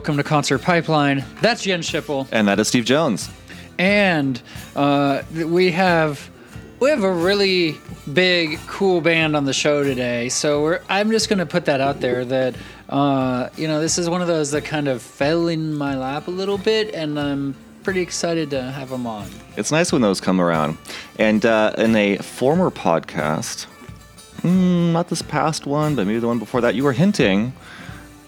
welcome to Concert Pipeline. That's Jen Schipple, And that is Steve Jones. and uh, we have we have a really big, cool band on the show today. So we're, I'm just going to put that out there that uh, you know this is one of those that kind of fell in my lap a little bit, and I'm pretty excited to have them on. It's nice when those come around. And uh, in a former podcast, mm, not this past one, but maybe the one before that, you were hinting,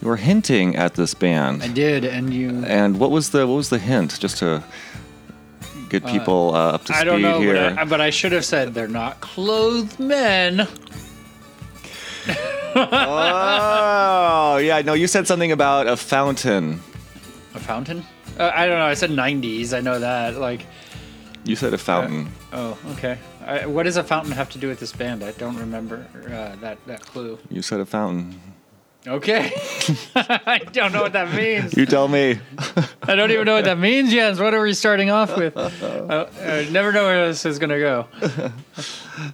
you were hinting at this band. I did, and you. And what was the what was the hint? Just to get people uh, up to speed I don't know, here. but I, but I should have said they're not clothed men. oh yeah, no, you said something about a fountain. A fountain? Uh, I don't know. I said 90s. I know that. Like, You said a fountain. oh, okay. I, what does a fountain have to do with this band? I don't remember uh, that that clue. You said a fountain. Okay. I don't know what that means. You tell me. I don't even know what that means, Jens. What are we starting off with? I, I never know where this is gonna go.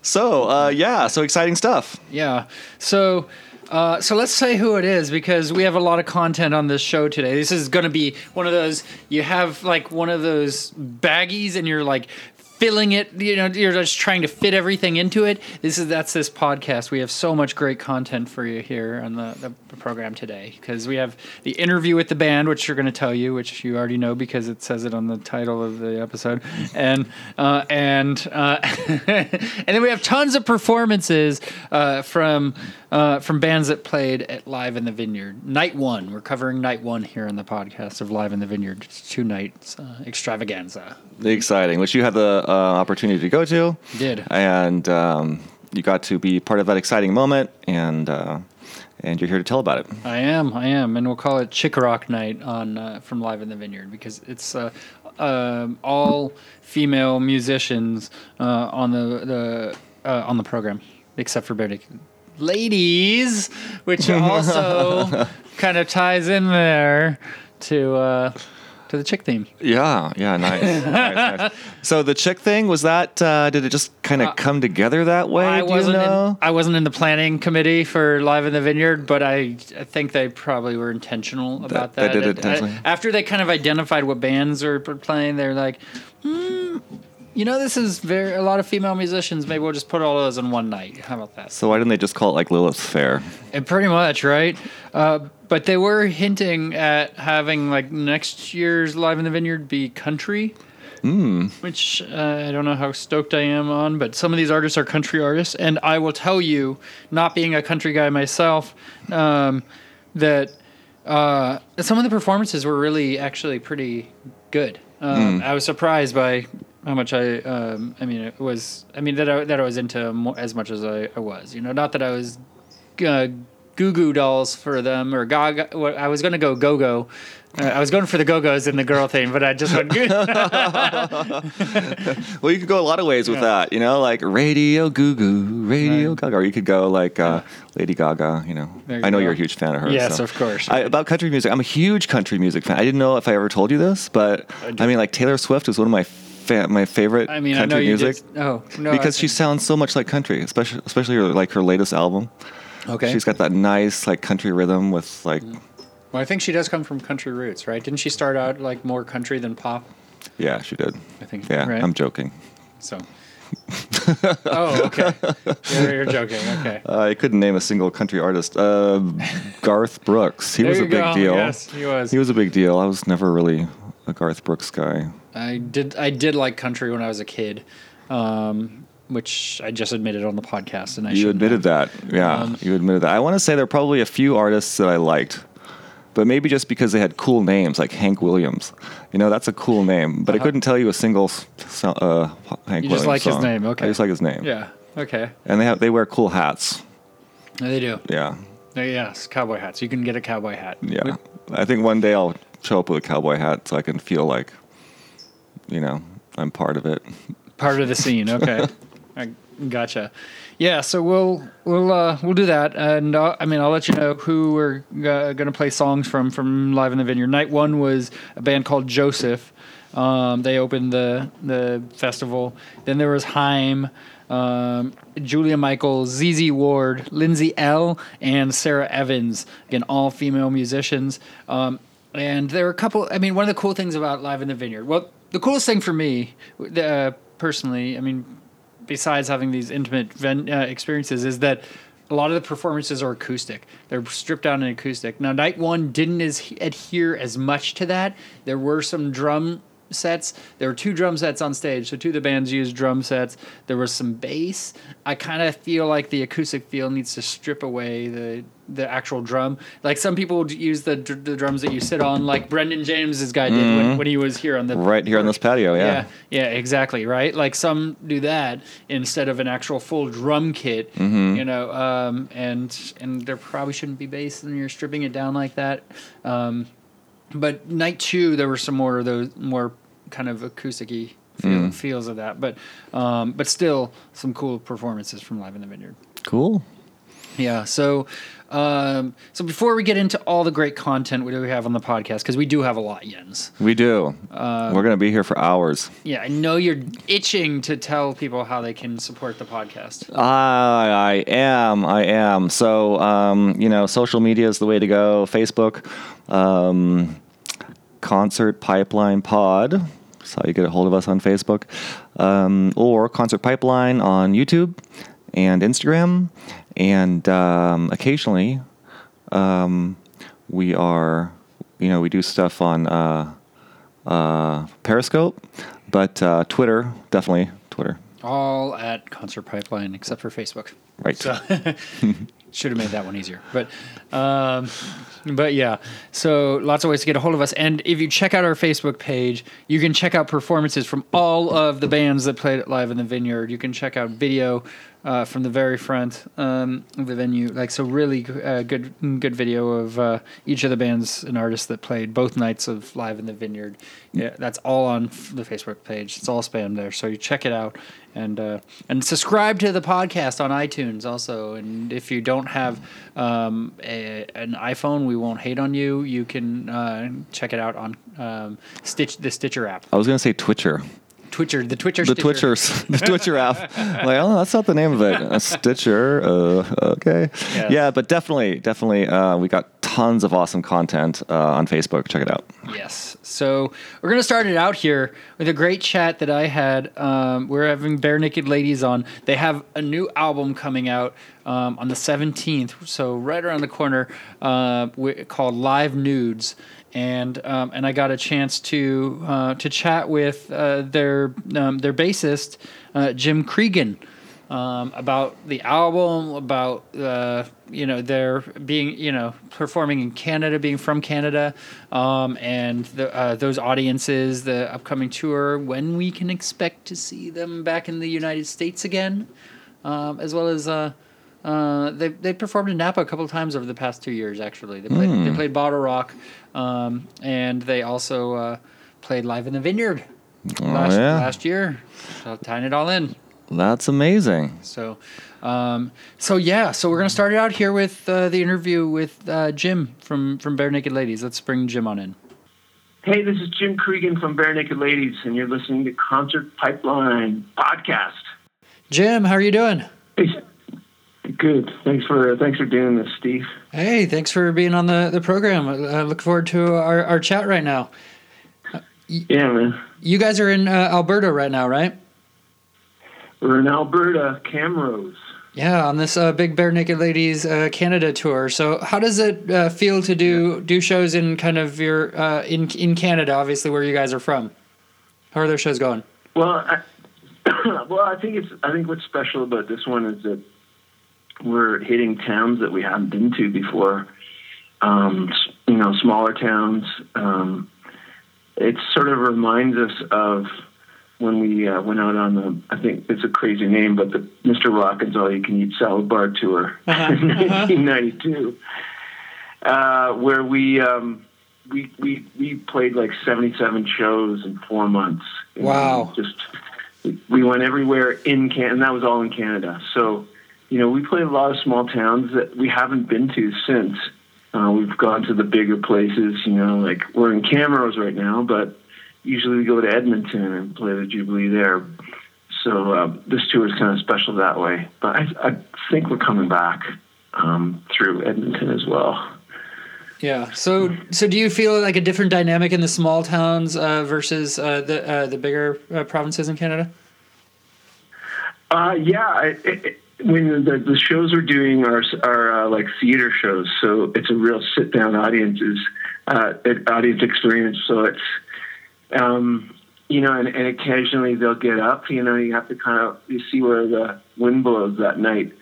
So uh, yeah, so exciting stuff. Yeah. So. Uh, so let's say who it is because we have a lot of content on this show today. This is going to be one of those you have like one of those baggies and you're like filling it. You know, you're just trying to fit everything into it. This is that's this podcast. We have so much great content for you here on the, the program today because we have the interview with the band, which you're going to tell you, which you already know because it says it on the title of the episode, and uh, and uh, and then we have tons of performances uh, from uh, from bands that played at Live in the Vineyard. Night one, we're covering night one here on the podcast of Live in the Vineyard. It's two nights uh, extravaganza. Exciting, which you had the uh, opportunity to go to. Did. and um, you got to be part of that exciting moment, and uh, and you're here to tell about it. I am, I am, and we'll call it Chick Rock Night on uh, from Live in the Vineyard because it's uh, um all female musicians uh, on the the uh, on the program, except for Barenaked. Ladies, which also kind of ties in there to uh, to the chick theme. Yeah, yeah, nice. nice, nice. So the chick thing was that? Uh, did it just kind of come together that way? I wasn't. know? In, I wasn't in the planning committee for Live in the Vineyard, but I, I think they probably were intentional about they that. did it I- intentionally. after they kind of identified what bands are playing, they're like, hmm, you know, this is very a lot of female musicians. Maybe we'll just put all those in one night. How about that? so why didn't they just call it like Lilith's Fair? And pretty much, right? Uh, but they were hinting at having like next year's Live in the Vineyard be country. Which uh, I don't know how stoked I am on, but some of these artists are country artists, and I will tell you, not being a country guy myself, um, that uh, some of the performances were really actually pretty good. Um, I was surprised by how much I. Um, I mean, it was. I mean that I, that I was into more, as much as I, I was. You know, not that I was. Uh, Goo Goo dolls for them or Gaga. I was going to go Go Go. Uh, I was going for the Go Go's in the girl thing, but I just went. Goo- Well, you could go a lot of ways with Yeah. that. You know, like Radio Goo Goo, Radio Right. Gaga, or you could go like uh, Lady Gaga. You know, you I know go. you're a huge fan of her. Yes, so. of course. I, about country music, I'm a huge country music fan. I didn't know if I ever told you this, but do. I, mean, like Taylor Swift is one of my fa- my favorite I mean, I know country you music. did. Oh no, because she sounds so much like country, especially especially her, like her latest album. okay. She's got that nice like country rhythm with like well, I think she does come from country roots, right? Didn't she start out like more country than pop? yeah, she did. I think. Yeah, right? I'm joking. so. oh, okay. You're, you're joking. Okay. Uh, I couldn't name a single country artist. Uh, Garth Brooks, he was a you big go. deal. Yes, he was. He was a big deal. I was never really a Garth Brooks guy. I did. I did like country when I was a kid, um, which I just admitted on the podcast, and I You admitted have. that. Yeah, Um, you admitted that. I want to say there are probably a few artists that I liked, but maybe just because they had cool names, like Hank Williams. You know, that's a cool name, but I Uh-huh. couldn't tell you a single so- uh, Hank You Williams just like his name, okay. I just like his name. Yeah. Okay. And they have they wear cool hats. They do. Yeah, Yes, cowboy hats. You can get a cowboy hat. yeah. With- I think one day I'll show up with a cowboy hat so I can feel like, you know, I'm part of it. part of the scene. Okay, I gotcha. Yeah, so we'll we'll uh, we'll do that, and uh, I mean I'll let you know who we're uh, going to play songs from from Live in the Vineyard. Night one was a band called Joseph. Um, they opened the the festival. Then there was Haim, um, Julia Michaels, ZZ Ward, Lindsay Ell, and Sara Evans. Again, all female musicians. Um, and there are a couple. I mean, one of the cool things about Live in the Vineyard. Well, the coolest thing for me, uh, personally, I mean, besides having these intimate ven- uh, experiences, is that a lot of the performances are acoustic. They're stripped down and acoustic. Now, night one didn't as adhere as much to that. There were some drum sets. There were two drum sets on stage, so two of the bands used drum sets. There was some bass. I kind of feel like the acoustic feel needs to strip away the the actual drum. Like some people use the the drums that you sit on, like Brendan James's guy did when, when he was here on the Right here on this patio, yeah. yeah, yeah, exactly, right. Like some do that instead of an actual full drum kit, you know. Um, and and there probably shouldn't be bass, and you're stripping it down like that. Um, but night two, there were some more of those more kind of acousticy feel, feels of that, but um, but still some cool performances from Live in the Vineyard. Cool. Yeah. So, um, so before we get into all the great content we do have on the podcast, because we do have a lot, Jens. We do. Uh, We're going to be here for hours. Yeah, I know you're itching to tell people how they can support the podcast. I, I am. I am. So, um, you know, social media is the way to go. Facebook, um, Concert Pipeline Pod. That's how you get a hold of us on Facebook. Um, or Concert Pipeline on YouTube and Instagram. And um, occasionally, um, we are, you know, we do stuff on uh, uh, Periscope, but uh, Twitter, definitely Twitter. All at Concert Pipeline, except for Facebook. Right. So should have made that one easier. But um, but yeah. So lots of ways to get a hold of us. And if you check out our Facebook page, you can check out performances from all of the bands that played it live in the Vineyard. You can check out video uh, from the very front um, of the venue. Like so, really uh, good good video of uh, each of the bands and artists that played both nights of live in the Vineyard. Yeah, that's all on the Facebook page. It's all spam there. So you check it out and uh, and subscribe to the podcast on iTunes also. And if you don't have um, a, an iPhone, we won't hate on you. You can uh, check it out on um, Stitch the Stitcher app. I was to say Twitcher. Twitcher, the Twitcher, The Stitcher. Twitchers, the Twitcher app. like, oh, that's not the name of it. A Stitcher. Uh, okay. Yes. Yeah, but definitely, definitely, uh, we got tons of awesome content uh, on Facebook. Check it out. Yes. So we're going to start it out here with a great chat that I had. Um, we're having Barenaked Ladies on. They have a new album coming out um, on the 17th, so right around the corner, uh, called Live Nudes. And um, and I got a chance to uh, to chat with uh, their um, their bassist uh, Jim Creeggan um, about the album, about uh, you know their being you know performing in Canada, being from Canada, um, and the, uh, those audiences, the upcoming tour, when we can expect to see them back in the United States again, um, as well as. Uh, they they performed in Napa a couple of times over the past two years. Actually, they played they played Bottle Rock, um, and they also uh, played live in the Vineyard last, yeah. last year. So tying it all in. That's amazing. So, um, so yeah, so we're gonna start it out here with uh, the interview with uh, Jim from from Barenaked Ladies. Let's bring Jim on in. Hey, this is Jim Creeggan from Barenaked Ladies, and you're listening to Concert Pipeline Podcast. Jim, how are you doing? Hey, good. Thanks for thanks for doing this, Steve. Hey, thanks for being on the the program. I look forward to our, our chat right now. Yeah, man. You guys are in uh, Alberta right now, right? We're in Alberta, Camrose. Yeah, on this uh, big Barenaked Ladies uh, Canada tour. So, how does it uh, feel to do do shows in kind of your uh, in in Canada, obviously where you guys are from? How are their shows going? Well, I, well, I think it's I think what's special about this one is that we're hitting towns that we haven't been to before. Um, you know, smaller towns. Um, it sort of reminds us of when we uh, went out on the. I think it's a crazy name, but the Mr. Rockin's All You Can Eat Salad Bar tour Uh-huh, in 1992, uh, where we. Um, we, we we played like 77 shows in four months. Wow. Just we went everywhere in Can, and that was all in Canada. So, you know, we played a lot of small towns that we haven't been to since. Uh, we've gone to the bigger places. You know, like we're in Camrose right now, but usually we go to Edmonton and play the Jubilee there. So uh, this tour is kind of special that way. But I, I think we're coming back um, through Edmonton as well. Yeah. So, so do you feel like a different dynamic in the small towns uh, versus uh, the uh, the bigger uh, provinces in Canada? Uh, yeah. I, it, when the, the shows we're doing are are uh, like theater shows, so it's a real sit down audiences audience experience. So it's um, you know, and, and occasionally they'll get up. You know, you have to kind of you see where the wind blows that night.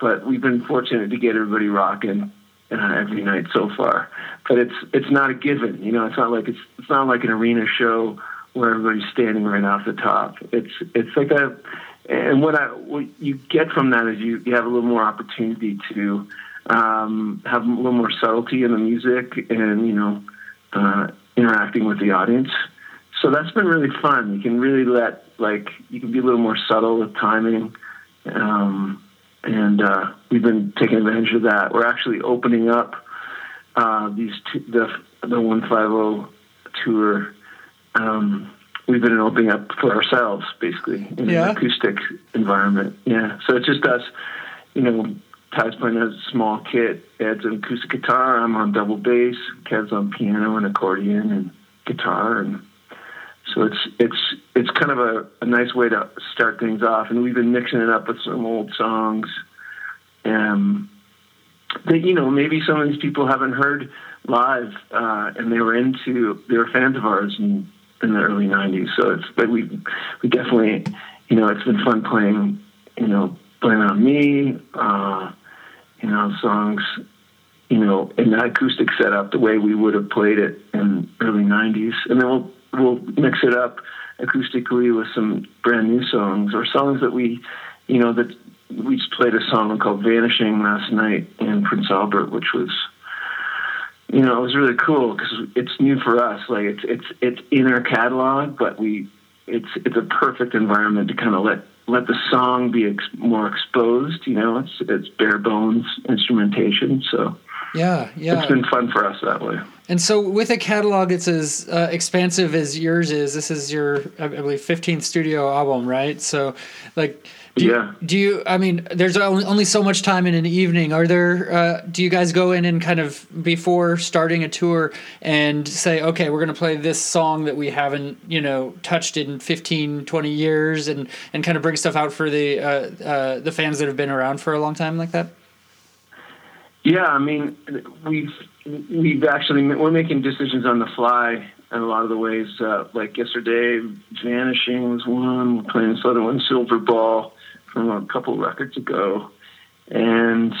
But we've been fortunate to get everybody rocking uh, every night so far. But it's it's not a given. You know, it's not like it's it's not like an arena show where everybody's standing right off the top. It's it's like a and what I what you get from that is you you have a little more opportunity to um, have a little more subtlety in the music and you know uh, interacting with the audience. So that's been really fun. You can really let like you can be a little more subtle with timing. Um, and uh, we've been taking advantage of that. We're actually opening up uh, these the the one five zero tour. Um, we've been opening up for ourselves, basically in yeah. an acoustic environment. Yeah, so it's just us. You know, Ty's playing a small kit, Ed's an acoustic guitar. I'm on double bass. Kev's on piano and accordion and guitar, and so it's it's it's kind of a, a nice way to start things off. And we've been mixing it up with some old songs, um, that you know maybe some of these people haven't heard live, uh, and they were into they were fans of ours in, in the early '90s. So it's but we we definitely you know it's been fun playing you know Blame on Me, uh, you know songs you know in that acoustic setup the way we would have played it in early '90s, and then we'll we'll mix it up acoustically with some brand new songs or songs that we, you know, that we just played a song called "Vanishing" last night in Prince Albert, which was, you know, it was really cool because it's new for us. Like it's it's it's in our catalog, but we, it's it's a perfect environment to kind of let let the song be ex- more exposed. You know, it's it's bare bones instrumentation, so yeah, yeah. It's been fun for us that way. And so, with a catalog that's as uh, expansive as yours is, this is your, I believe, 15th studio album, right? So, like, do yeah. You, do you? I mean, there's only, so much time in an evening. Are there? Uh, do you guys go in and kind of before starting a tour and say, okay, we're going to play this song that we haven't, you know, touched in 15, 20 years, and and kind of bring stuff out for the uh, uh, the fans that have been around for a long time like that? Yeah, I mean, we've we've actually we're making decisions on the fly in a lot of the ways. Uh, like yesterday, "Vanishing" was one. We're playing this other one, "Silver Ball," a couple records ago, and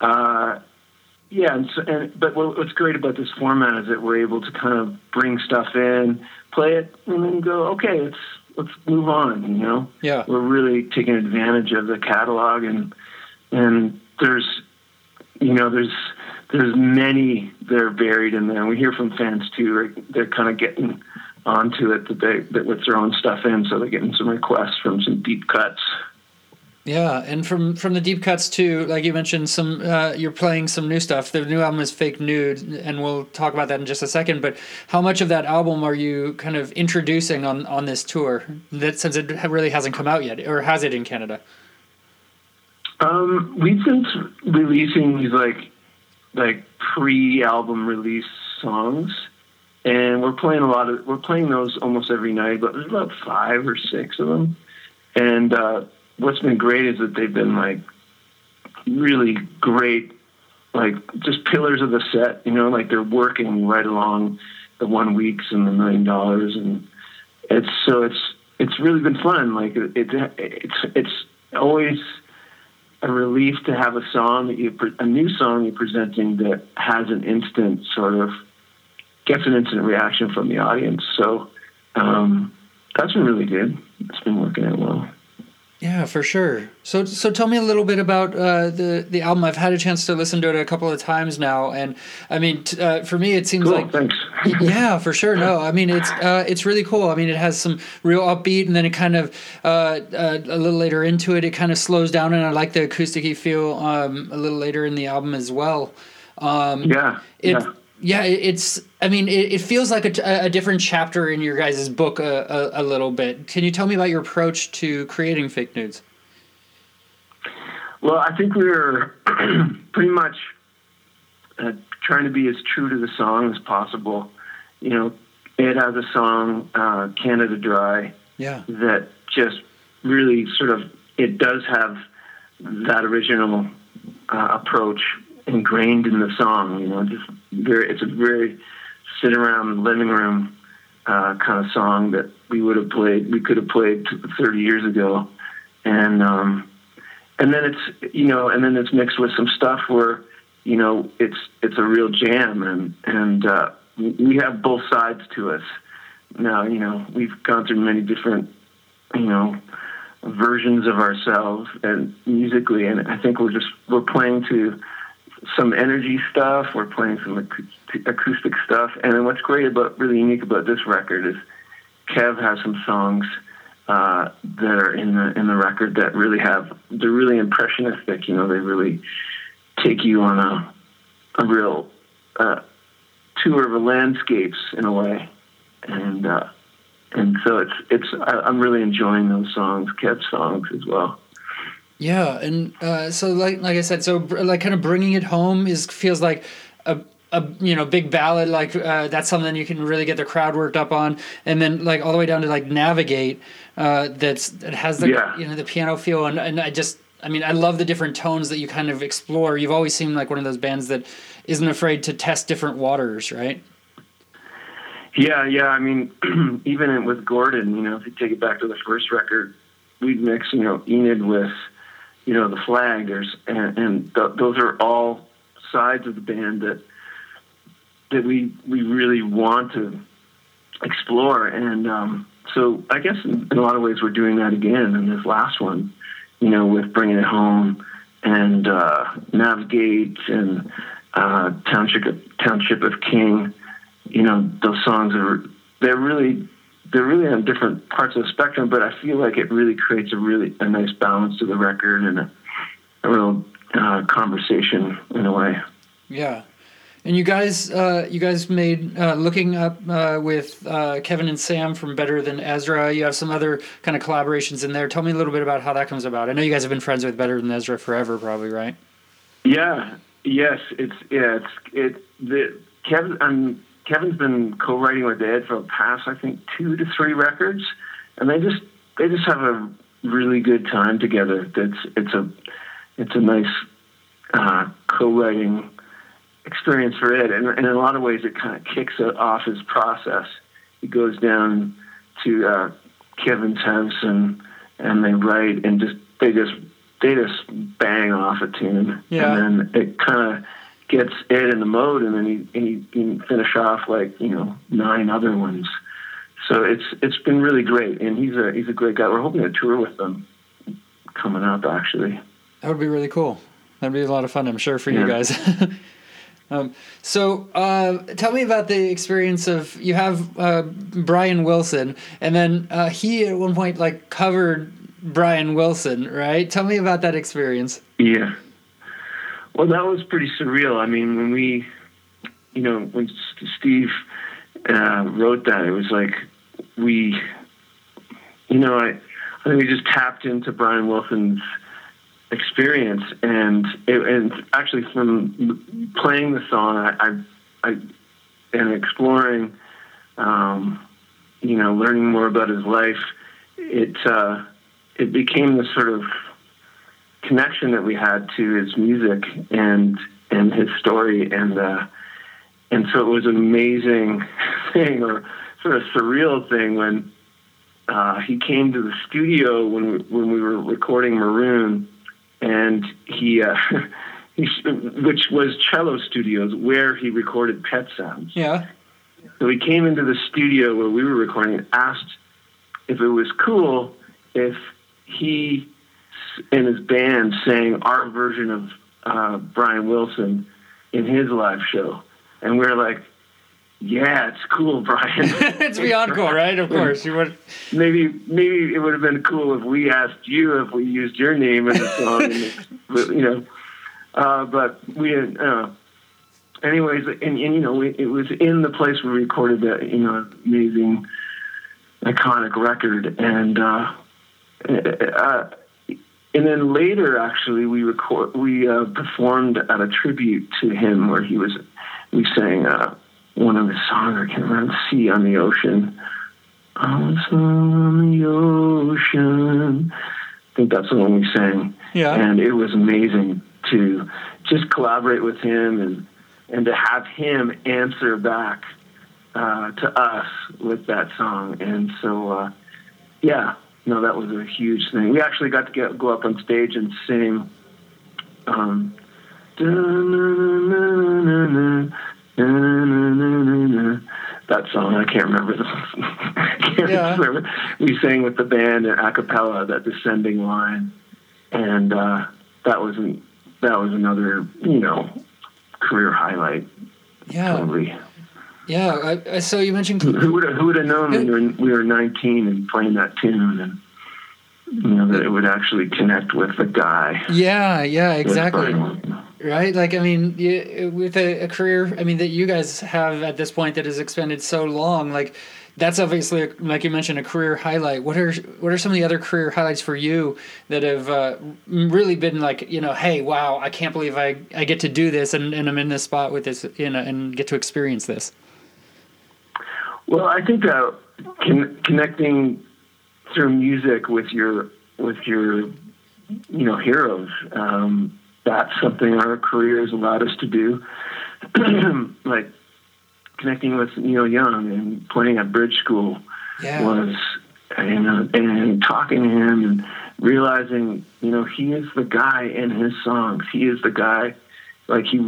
uh, yeah. And, so, and but what's great about this format is that we're able to kind of bring stuff in, play it, and then go, okay, let's let's move on. You know, yeah. We're really taking advantage of the catalog and and there's you know, there's there's many that are buried in there. And we hear from fans too. Right? They're kind of getting onto it that they that with their own stuff in, so they're getting some requests from some deep cuts. Yeah, and from from the deep cuts too, like you mentioned, some uh, you're playing some new stuff. The new album is Fake Nude, and we'll talk about that in just a second. But how much of that album are you kind of introducing on on this tour? That since it really hasn't come out yet, or has it in Canada? Um, we've been releasing these like like pre-album release songs, and we're playing a lot of we're playing those almost every night. But there's about five or six of them, and uh, what's been great is that they've been like really great, like just pillars of the set. You know, like they're working right along the one weeks and the million dollars, and it's so it's it's really been fun. Like it, it it's it's always a relief to have a song that you a new song you're presenting that has an instant sort of gets an instant reaction from the audience. So um, that's been really good. It's been working out well. Yeah, for sure. So, so tell me a little bit about uh, the the album. I've had a chance to listen to it a couple of times now, and I mean, t- uh, for me, it seems cool, like thanks. yeah, for sure. No, I mean, it's uh, it's really cool. I mean, it has some real upbeat, and then it kind of uh, uh, a little later into it, it kind of slows down, and I like the acousticy feel um, a little later in the album as well. Um, yeah, it, yeah yeah, it's. I mean, it, it feels like a, a, different chapter in your guys' book a, a, a, little bit. Can you tell me about your approach to creating fake nudes? Well, I think we were pretty much uh, trying to be as true to the song as possible. You know, it has a song, uh, Canada Dry, Yeah. that just really sort of it does have that original uh, approach ingrained in the song. You know, just very it's a very sit around living room uh, kind of song that we would have played. We could have played 30 years ago, and um, and then it's you know, and then it's mixed with some stuff where you know it's it's a real jam, and and uh, we have both sides to us. Now you know we've gone through many different you know versions of ourselves and musically and i think we're just we're playing to some energy stuff. We're playing some acoustic, stuff. And then what's great about really unique about this record is kev has some songs uh, that are in the in the record that really have they're really impressionistic you know they really take you on a a real uh, tour of landscapes in a way. And uh, and so it's it's I, I'm really enjoying those songs, Kev's songs as well. Yeah, and uh, so like like I said, so like kind of bringing it home is feels like a a you know big ballad like uh, that's something you can really get the crowd worked up on, and then like all the way down to like navigate uh, that's that has the Yeah. you know the piano feel and and I just I mean I love the different tones that you kind of explore. You've always seemed like one of those bands that isn't afraid to test different waters, right? Yeah, yeah. I mean, even with Gordon, you know, if you take it back to the first record, we'd mix, you know, Enid with, you know, the Flag. There's and, and th- those are all sides of the band that that we we really want to explore. And um, so I guess in, in a lot of ways we're doing that again in this last one, you know, with bringing it home and uh, navigate and uh, township township of King you know those songs are they're really they're really on different parts of the spectrum but i feel like it really creates a really a nice balance to the record and a, a real uh, conversation in a way Yeah, and you guys, uh, you guys made uh, looking up uh, with uh, Kevin and Sam from Better Than Ezra. You have some other kind of collaborations in there. Tell me a little bit about how that comes about. I know you guys have been friends with Better Than Ezra forever, probably, right? yeah yes it's yeah it's it the kevin um, kevin's been co-writing with ed for the past i think two to three records and they just they just have a really good time together that's it's a it's a nice uh, co-writing experience for Ed, and, and in a lot of ways, it kind of kicks it off his process. He goes down to uh, Kevin's house and and they write and just they just they just bang off a tune, Yeah. and then it kind of gets Ed in the mode, and then he he can finish off like you know nine other ones. So it's it's been really great, and he's a he's a great guy. We're hoping to tour with them coming up, actually. That would be really cool. That'd be a lot of fun, I'm sure, for you guys. um, so, uh, tell me about the experience of you have uh, Brian Wilson, and then uh, he at one point like covered Brian Wilson, right? Tell me about that experience. Yeah. Well, that was pretty surreal. I mean, when we, you know, when Steve uh, wrote that, it was like we, you know, I, I think we just tapped into Brian Wilson's experience, and it, and actually from playing the song, I, I, I and exploring, um, you know, learning more about his life, it uh, it became this sort of connection that we had to his music and and his story and uh and so it was an amazing thing or sort of surreal thing when uh he came to the studio when we, when we were recording Maroon and he uh he which was Cello Studios where he recorded Pet Sounds Yeah. so he came into the studio where we were recording and asked if it was cool if he and his band sang our version of uh, Brian Wilson in his live show. And we are like, yeah, it's cool, Brian. it's beyond cool, right? Of course. You would. maybe maybe it would have been cool if we asked you if we used your name in the song, and but, you know. Uh, but we didn't. Uh, anyways, and, and you know, we, it was in the place we recorded that you know amazing, iconic record, and uh, uh, and then later, actually, we record we uh, performed at a tribute to him where he was. We sang uh, one of his songs. I can't remember. "Sea on the Ocean." On the ocean. I think that's the one we sang. Yeah. And it was amazing to just collaborate with him and and to have him answer back uh, to us with that song. And so, uh, yeah, no, that was a huge thing. We actually got to get, go up on stage and sing. Um, that song, I can't remember. The, can't Yeah. remember. We sang with the band a cappella, that descending line, and uh, that was an, that was another, you know, career highlight. Yeah. Totally. Yeah. I, I, so you mentioned Who would have, who would have known when we were, we were 19 and playing that tune and you know that it would actually connect with the guy. Yeah, yeah, exactly. Right? Like, I mean, you, with a, a career, I mean, that you guys have at this point that has expended so long, like, that's obviously, like you mentioned, a career highlight. What are what are some of the other career highlights for you that have uh, really been like, you know, hey, wow, I can't believe I, I get to do this and, and I'm in this spot with this, you know, and get to experience this. Well, I think uh, con- connecting through music with your with your you know heroes. Um, that's something our careers allowed us to do. like connecting with Neil Young and playing at Bridge School Yeah. was you know and talking to him and realizing you know he is the guy in his songs. He is the guy like he,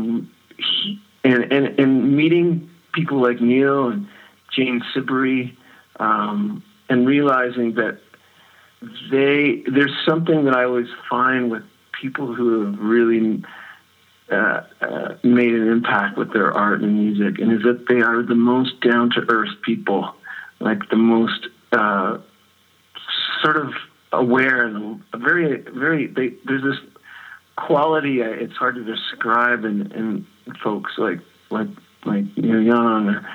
he and and and meeting people like Neil and James Sibley, um, and realizing that they there's something that I always find with people who have really uh, uh, made an impact with their art and music, and is that they are the most down to earth people, like the most uh, sort of aware and very very. They, there's this quality. uh, It's hard to describe in, in folks like like like Neil Young. Or,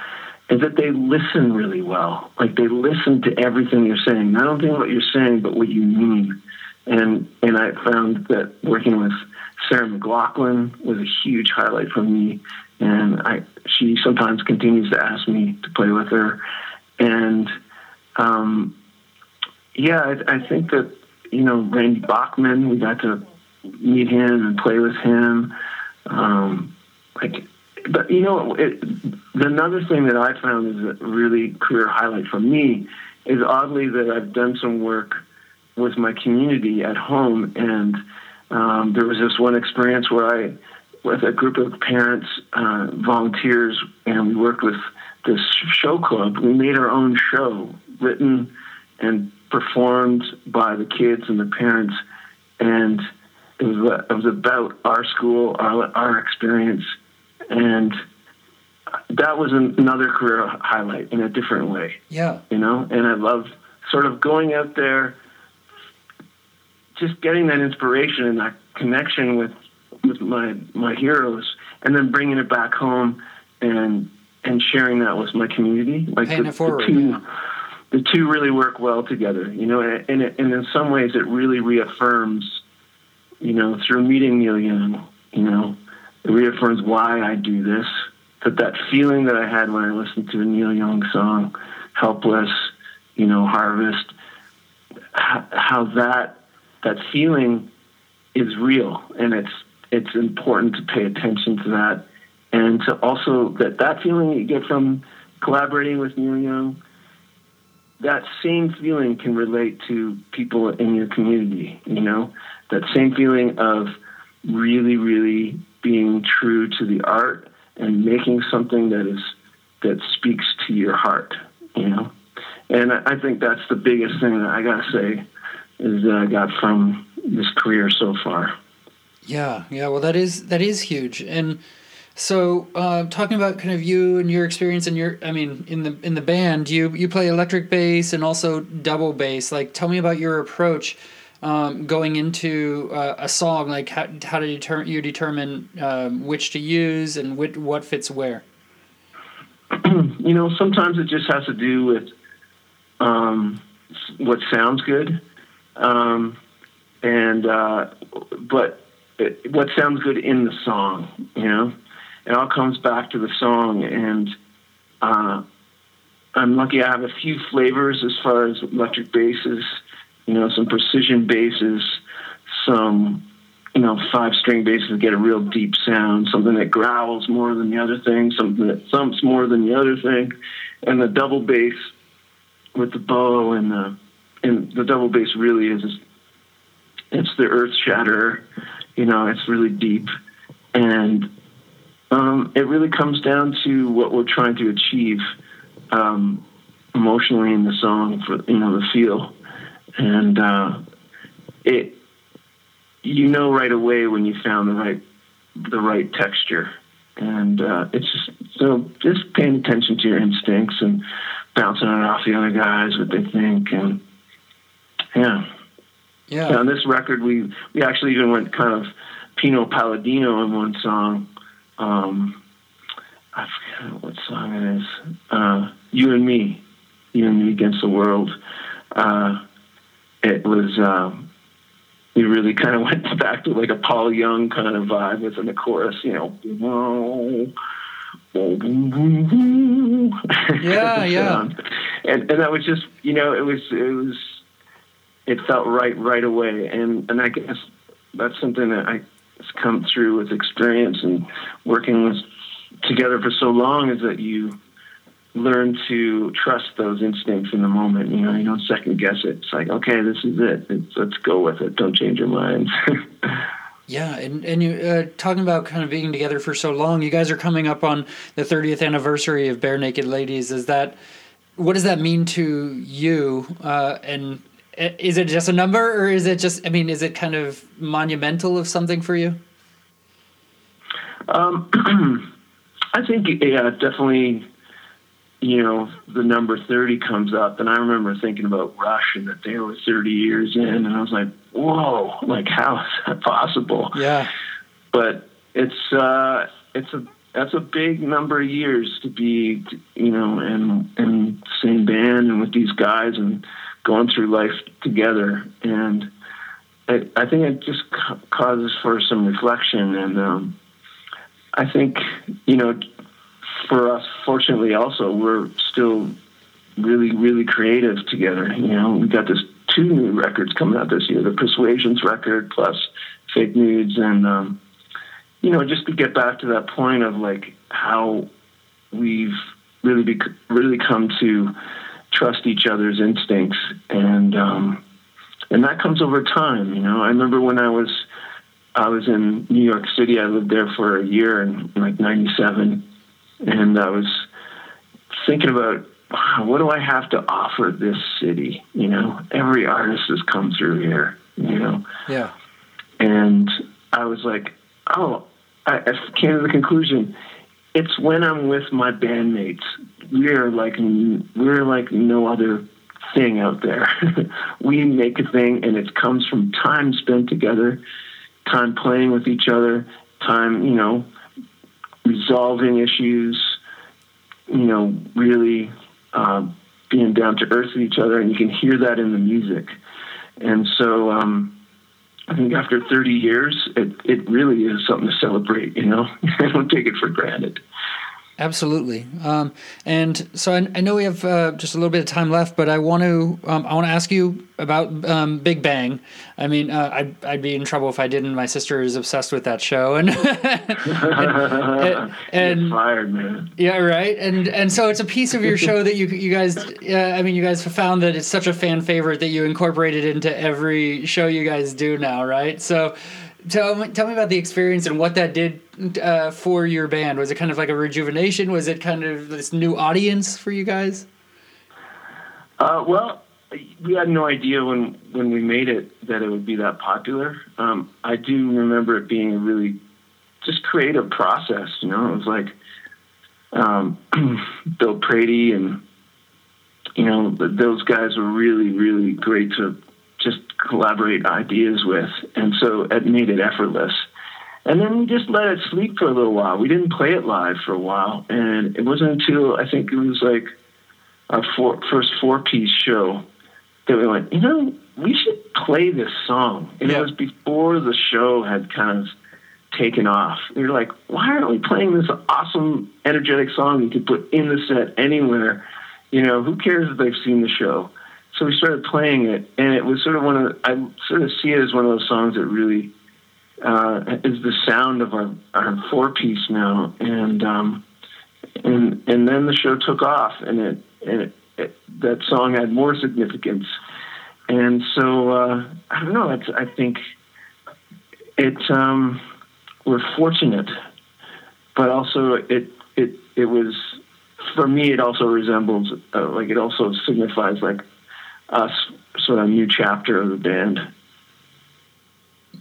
is that they listen really well. Like they listen to everything you're saying. Not only what you're saying, but what you mean. And and I found that working with Sarah McLachlan was a huge highlight for me. And I she sometimes continues to ask me to play with her. And um, yeah, I, I think that you know Randy Bachman, we got to meet him and play with him. Um, like but you know, it, another thing that I found is a really career highlight for me is oddly that I've done some work with my community at home, and um, there was this one experience where I, with a group of parents, uh, volunteers, and we worked with this show club. We made our own show, written and performed by the kids and the parents, and it was it was about our school, our our experience and that was an, another career highlight in a different way Yeah. you know and i love sort of going out there just getting that inspiration and that connection with with my my heroes and then bringing it back home and and sharing that with my community like Paying the, it forward, the two yeah. the two really work well together you know and, and, it, and in some ways it really reaffirms you know through meeting neil young you know it reaffirms why I do this. That that feeling that I had when I listened to a Neil Young song, "Helpless," you know, "Harvest," how, that that feeling is real, and it's it's important to pay attention to that, and to also that feeling that feeling you get from collaborating with Neil Young. That same feeling can relate to people in your community. You know, that same feeling of really, really being true to the art and making something that is that speaks to your heart, you know. And I think that's the biggest thing that I gotta say is that I got from this career so far. Yeah, yeah. Well, that is that is huge. And so, uh, talking about kind of you and your experience and your, I mean, in the in the band, you you play electric bass and also double bass. Like, tell me about your approach um, going into uh, a song. Like, how how do you, deter- you determine um, which to use and what fits where? you know, sometimes it just has to do with um, what sounds good. Um, and uh, but it, what sounds good in the song, you know, it all comes back to the song, and uh, I'm lucky I have a few flavors as far as electric basses, you know, some precision basses, some you know, five string basses get a real deep sound, something that growls more than the other thing, something that thumps more than the other thing, and the double bass with the bow and the and the double bass really is it's the earth shatter, you know, it's really deep, and um, it really comes down to what we're trying to achieve um, emotionally in the song for you know the feel, and uh, it you know right away when you found the right the right texture. And uh, it's just so just paying attention to your instincts and bouncing it off the other guys what they think and yeah. Yeah, yeah on this record we we actually even went kind of Pino Palladino in one song. Um, I forget what song it is. Uh, you and me you and me against the world. Uh, it was um, we really kind of went back to like a Paul Young kind of vibe within the chorus, you know. Yeah, yeah. and and that was just, you know, it was it was it felt right right away, and and I guess that's something that I has come through with experience and working with together for so long is that you learn to trust those instincts in the moment. You know, you don't second guess it. It's like, okay, this is it. It's, let's go with it. Don't change your mind. yeah, and and you uh, talking about kind of being together for so long. You guys are coming up on the 30th anniversary of Barenaked Ladies. Is that what does that mean to you? Uh, and uh, is it just a number, or is it just? I mean, is it kind of monumental of something for you? Um, I think yeah, definitely you know, the number 30 comes up, and I remember thinking about Rush and that they were 30 years in, and I was like, whoa, like, how is that possible? Yeah. But it's, uh, it's a, that's a big number of years to be, you know, in, in the same band and with these guys and going through life together. And I, I think it just causes for some reflection. And um, I think, you know, for us, fortunately, also we're still really, really creative together. You know, we got this two new records coming out this year: the Persuasions record plus Fake Nudes, and um, you know, just to get back to that point of like how we've really be, really come to trust each other's instincts, and um, and that comes over time. You know, I remember when I was I was in New York City. I lived there for a year in like '97 and I was thinking about what do I have to offer this city? You know, every artist has come through here. You know, yeah. And I was like, oh, I, I came to the conclusion. It's when I'm with my bandmates. We're like we're like no other thing out there. we make a thing, and it comes from time spent together, time playing with each other, time you know resolving issues, you know, really uh, being down to earth with each other, and you can hear that in the music. And so um, I think after 30 years, it, it really is something to celebrate, you know? I don't take it for granted. Absolutely. Um, and so I, I, know we have uh, just a little bit of time left, but I want to um, I want to ask you about um, Big Bang. I mean, uh, I'd, I'd be in trouble if I didn't. My sister is obsessed with that show, and and, and fired, man. Yeah, right. And and so it's a piece of your show that you you guys. Uh, I mean, you guys have found that it's such a fan favorite that you incorporate it into every show you guys do now, right? So tell me, tell me about the experience and what that did uh, for your band. Was it kind of like a rejuvenation? Was it kind of this new audience for you guys? Uh, well, we had no idea when when we made it that it would be that popular. Um, I do remember it being a really just creative process. You know, it was like um, Bill Prady and you know those guys were really really great to just collaborate ideas with, and so it made it effortless. And then we just let it sleep for a little while. We didn't play it live for a while, and it wasn't until I think it was like our four, first four piece show that we went, you know, we should play this song. And Yeah. it was before the show had kind of taken off. We were like, why aren't we playing this awesome, energetic song you could put in the set anywhere? You know, who cares if they've seen the show? So we started playing it, and it was sort of one of I sort of see it as one of those songs that really uh, is the sound of our, our four piece now. And, um, and, and then the show took off, and it, and it, it, that song had more significance. And so, uh, I don't know, it's, I think it's, um, we're fortunate, but also it, it, it was, for me, it also resembles, uh, like, it also signifies like us sort of new chapter of the band.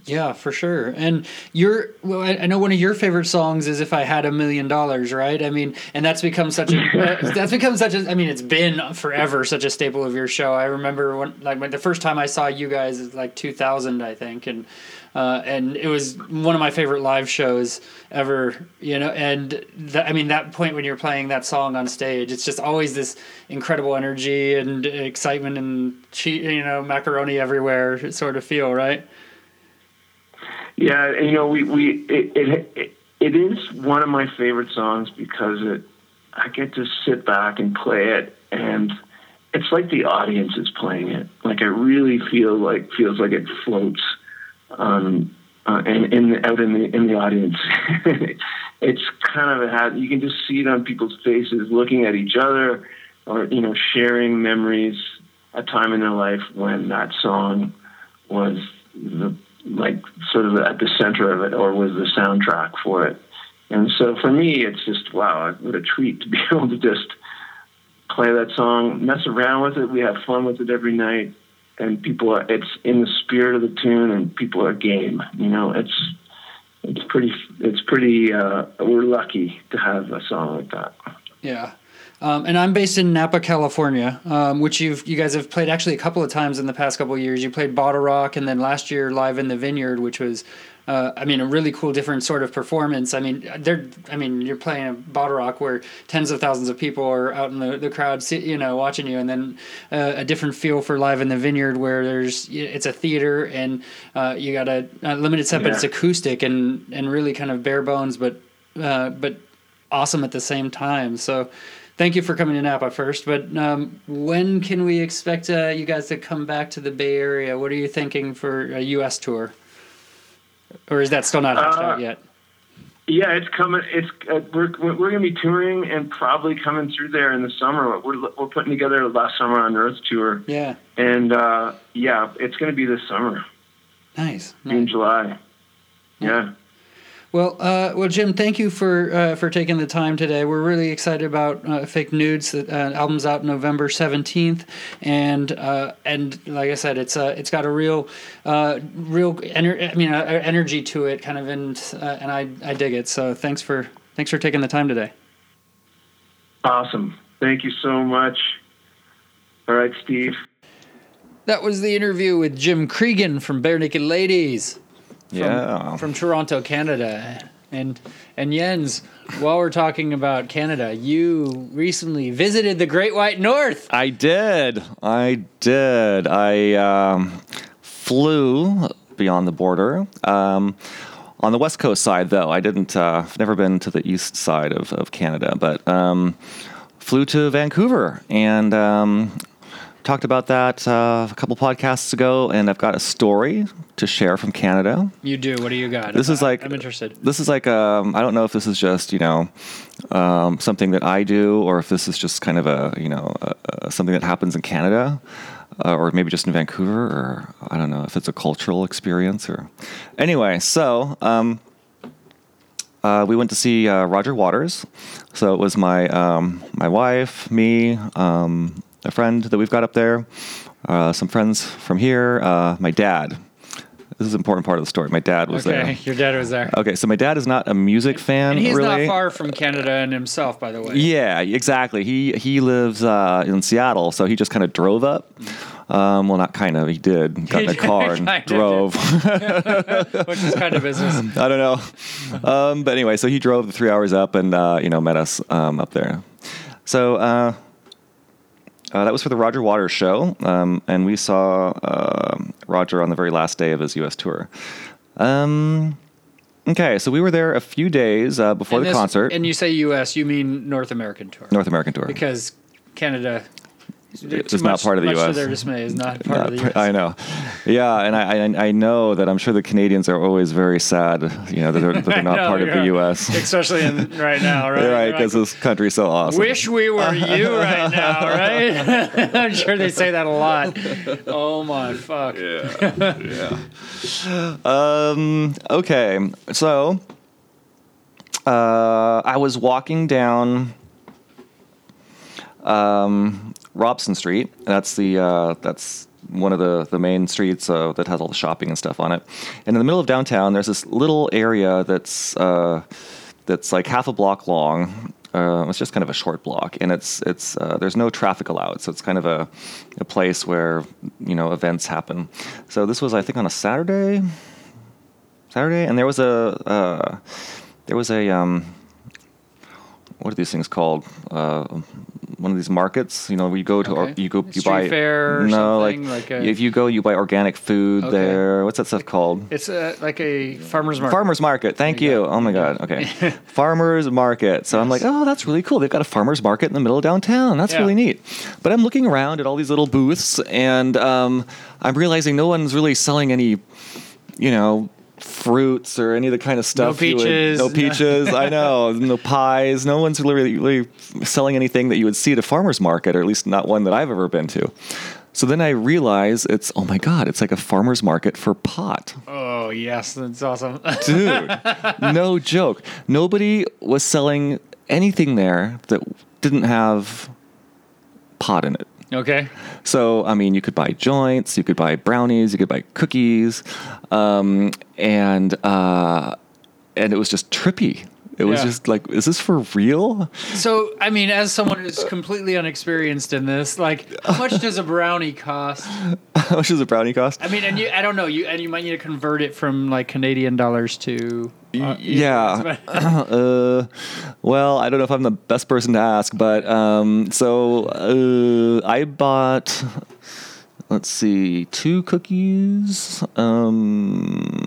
Yeah, for sure. And your, well, I, I know one of your favorite songs is "If I Had a Million Dollars," right? I mean, and that's become such a that's become such a. I mean, it's been forever such a staple of your show. I remember when, like, when the first time I saw you guys is like 2000, I think, and uh, and it was one of my favorite live shows ever. You know, and I mean, that point when you're playing that song on stage, it's just always this incredible energy and excitement and you know macaroni everywhere sort of feel, right? Yeah, and, you know, we we it, it it it is one of my favorite songs because it I get to sit back and play it, and it's like the audience is playing it. Like I really feel like feels like it floats, um, uh, and in out in the in the audience. it's kind of a. You can just see it on people's faces, looking at each other, or you know, sharing memories, a time in their life when that song was the like sort of at the center of it or was the soundtrack for it. And so for me, it's just, wow, what a treat to be able to just play that song, mess around with it. We have fun with it every night. And people are, it's in the spirit of the tune and people are game. You know, it's, it's pretty, it's pretty, uh, we're lucky to have a song like that. Yeah. Um, and I'm based in Napa, California, um, which you've you guys have played actually a couple of times in the past couple of years. You played BottleRock, and then last year live in the Vineyard, which was, uh, I mean, a really cool, different sort of performance. I mean, they're, I mean, you're playing a BottleRock where tens of thousands of people are out in the, the crowd, you know, watching you, and then uh, a different feel for live in the Vineyard where there's it's a theater and uh, you got a, a limited set, but it's acoustic and and really kind of bare bones, but uh, but awesome at the same time. So thank you for coming to Napa first. But um, when can we expect uh, you guys to come back to the Bay Area? What are you thinking for a U.S. tour? Or is that still not hashed Uh, out yet? Yeah, it's coming. It's uh, we're we're going to be touring and probably coming through there in the summer. We're we're putting together a last summer on Earth tour, Yeah, and uh, yeah, it's going to be this summer, nice. June, nice. July. Yeah. Well, uh, well, Jim, thank you for uh, for taking the time today. We're really excited about uh, Fake Nudes. That uh, album's out November seventeenth, and uh, and like I said, it's uh, it's got a real uh, real ener- I mean uh, energy to it, kind of, and uh, and I I dig it. So thanks for thanks for taking the time today. Awesome. Thank you so much. All right, Steve. That was the interview with Jim Creeggan from Barenaked Ladies. From, Yeah. from Toronto, Canada. And and Jens, while we're talking about Canada, you recently visited the Great White North. I did. I did. I um, flew beyond the border. Um, on the west coast side, though, I didn't. Uh, I've never been to the east side of, of Canada, but um, flew to Vancouver and um, talked about that uh, a couple podcasts ago. And I've got a story to share from Canada. You do. What do you got? This is like I'm interested. This is like um, I don't know if this is just you know um, something that I do or if this is just kind of a you know something that happens in Canada uh, or maybe just in Vancouver or I don't know if it's a cultural experience or anyway. So um, uh, we went to see uh, Roger Waters. So it was my um, my wife, me, um, a friend that we've got up there, uh, some friends from here, uh, my dad. This is an important part of the story. My dad was Okay, there. Okay, your dad was there. Okay, so my dad is not a music fan. and he's really. not far from Canada and himself, by the way. Yeah, exactly. He he lives uh, in Seattle, so he just kind of drove up. Um, well, not kind of. He did. Got in a car and drove. Which is kind of business. I don't know. Um, but anyway, so he drove the three hours up and uh, you know met us um, up there. So uh, uh, that was for the Roger Waters show, um, and we saw uh, Roger on the very last day of his U.S. tour. Um, okay, so we were there a few days uh, before And the this- concert, And you say U.S., you mean North American tour. North American tour. Because Canada It's not much- part of the US. Their dismay, is not part Not of the U.S. I know, yeah, and I, I I know that I'm sure the Canadians are always very sad, you know, that they're, that they're not know, part of the. U.S. Especially in, right now, right? right, They're like, because this country's so awesome. Wish we were you right now, right? I'm sure they say that a lot. Oh my fuck. Yeah. Um. Okay. So, uh, I was walking down um, Robson Street. That's the uh, that's one of the the main streets uh, that has all the shopping and stuff on it. And in the middle of downtown, there's this little area that's uh, that's like half a block long. Uh, it's just kind of a short block, and it's it's uh, there's no traffic allowed, so it's kind of a a place where you know events happen. So this was, I think, on a Saturday. Saturday, and there was a uh, there was a um, what are these things called? Uh, one of these markets, you know, where you go to or you go you Street buy fair no something, like, like a- if you go you buy organic food Okay. there. What's that stuff called? It's uh, like a farmer's market. Farmers market. Thank you you. Oh my god. Okay. farmers market. So I'm like, oh, that's really cool. They've got a farmers market in the middle of downtown. That's Yeah. really neat. But I'm looking around at all these little booths, and um, I'm realizing no one's really selling any, you know. Fruits or any of the kind of stuff. you would- peaches. no peaches. I know. No pies. No one's really, really selling anything that you would see at a farmer's market, or at least not one that I've ever been to. So then I realize it's, oh my God, it's like a farmer's market for pot. Oh yes, that's awesome. Dude, no joke. Nobody was selling anything there that didn't have pot in it. Okay. So, I mean, you could buy joints, you could buy brownies, you could buy cookies, um, and uh, and it was just trippy. It was Yeah. just like, is this for real? So, I mean, as someone who's completely unexperienced in this, like, how much does a brownie cost? How much does a brownie cost? I mean, and you, I don't know, you, and you might need to convert it from like Canadian dollars to. uh, yeah. uh, well, I don't know if I'm the best person to ask, but um, so uh, I bought, let's see, two cookies. Um,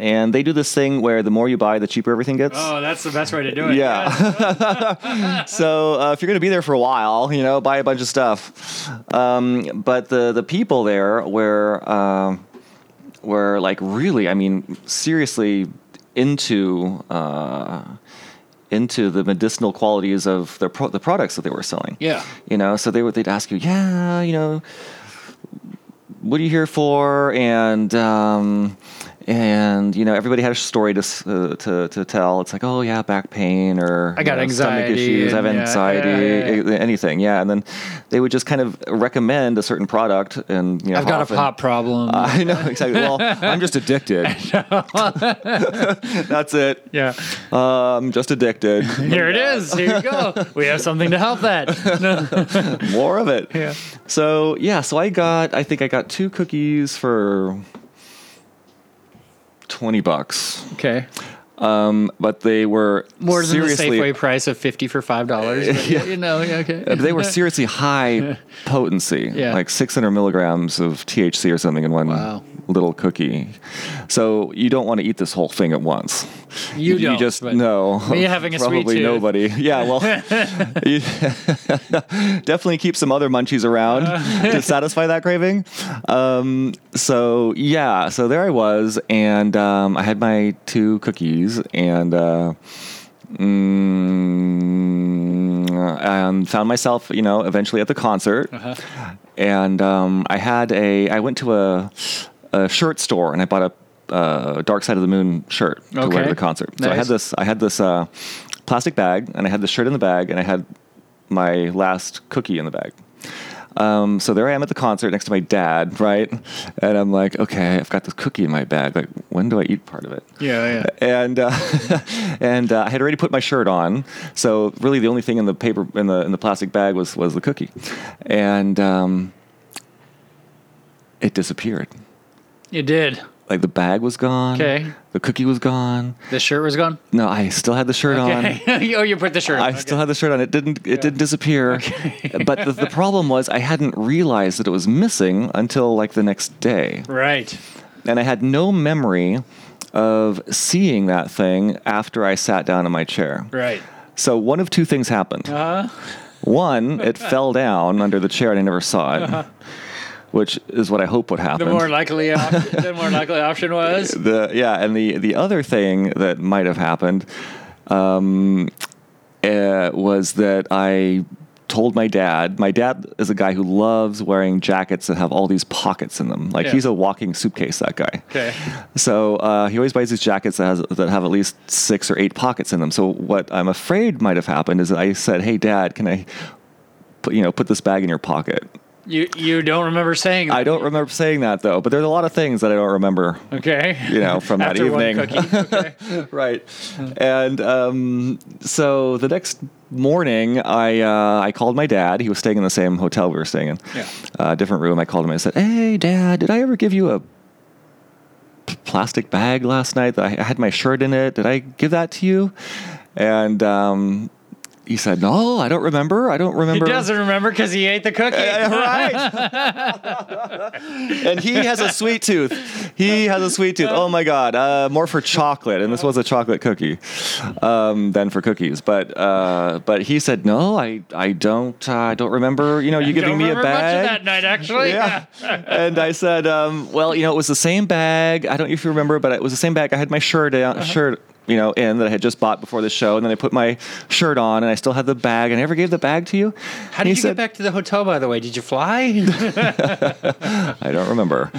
and they do this thing where the more you buy, the cheaper everything gets. Oh, that's the best way to do it. Yeah. so uh, if you're going to be there for a while, you know, buy a bunch of stuff. Um, but the the people there were um were like really, I mean, seriously into uh, into the medicinal qualities of the pro- the products that they were selling. Yeah. You know, so they would they'd ask you, yeah, you know, what are you here for? And um, and you know, everybody had a story to uh, to to tell. It's like, oh yeah, back pain or I got you know, stomach anxiety issues, I have yeah, anxiety, yeah, yeah, anything, yeah. And then they would just kind of recommend a certain product, and you know, I've got a pop problem. I know exactly. Well, I'm just addicted. That's it. yeah. I'm um, just addicted. Here it is. Here you go. We have something to help that. More of it. Yeah. So yeah, so I got. I think I got two cookies for twenty bucks. Okay. Um, but they were More than the seriously. Safeway price of fifty for five dollars. Yeah. You know. Okay. uh, They were seriously high potency, Yeah. like 600 milligrams of THC or something in one Wow. little cookie. So you don't want to eat this whole thing at once. You don't, just no. me having a sweet probably nobody. Yeah, well, you definitely keep some other munchies around to satisfy that craving. Um, so yeah, so there I was, and um, I had my two cookies, and. Uh, mm, and found myself, you know, eventually at the concert, Uh-huh. and um, I had a. I went to a, a shirt store and I bought a uh, Dark Side of the Moon shirt to wear to the concert. So I had this. I had this uh, plastic bag, and I had the shirt in the bag, and I had my last cookie in the bag. Um, so there I am at the concert next to my dad, right? And I'm like, okay, I've got this cookie in my bag. Like, when do I eat part of it? Yeah. Yeah. and uh, and uh, I had already put my shirt on, so really the only thing in the paper in the in the plastic bag was was the cookie, and um, it disappeared. It did. Like the bag was gone. Okay. The cookie was gone. The shirt was gone. No, I still had the shirt on. Oh, you put the shirt. on. I on. still had the shirt on. It didn't. It didn't disappear. but the, the problem was I hadn't realized that it was missing until like the next day, Right. and I had no memory of seeing that thing after I sat down in my chair. Right. So one of two things happened. Uh, One, it fell down under the chair and I never saw it, which is what I hope would Uh-huh. the happen. more likely op- the more likely option was. the yeah, and the the other thing that might have happened um, uh, was that I told my dad. My dad is a guy who loves wearing jackets that have all these pockets in them. Like Yeah. he's a walking suitcase. That guy. Okay. So uh, he always buys these jackets that has that have at least six or eight pockets in them. So what I'm afraid might have happened is that I said, "Hey, Dad, can I, put, you know, put this bag in your pocket?" You you don't remember saying that. I don't remember saying that though, but there's a lot of things that I don't remember. Okay. You know, from that After one evening. cookie. Okay. right. And um, so the next morning, I uh, I called my dad. He was staying in the same hotel we were staying in, Yeah. uh, different room. I called him and I said, "Hey, Dad, did I ever give you a plastic bag last night that I had my shirt in it? Did I give that to you?" And um, he said, "No, I don't remember. I don't remember." He doesn't remember because he ate the cookie. right. and he has a sweet tooth. He has a sweet tooth. Oh my god, uh, more for chocolate, and this was a chocolate cookie um, than for cookies. But uh, but he said no, I I don't uh, I don't remember. You know, you giving me a remember much of bag. that night, actually. Yeah. and I said, um, well, you know, it was the same bag. I don't know if you remember, but it was the same bag. I had my shirt Uh-huh. shirt, you know, in that I had just bought before the show, and then I put my shirt on, and I still had the bag. And I never gave the bag to you. How did you get back to the hotel, by the way? Did you fly? I don't remember.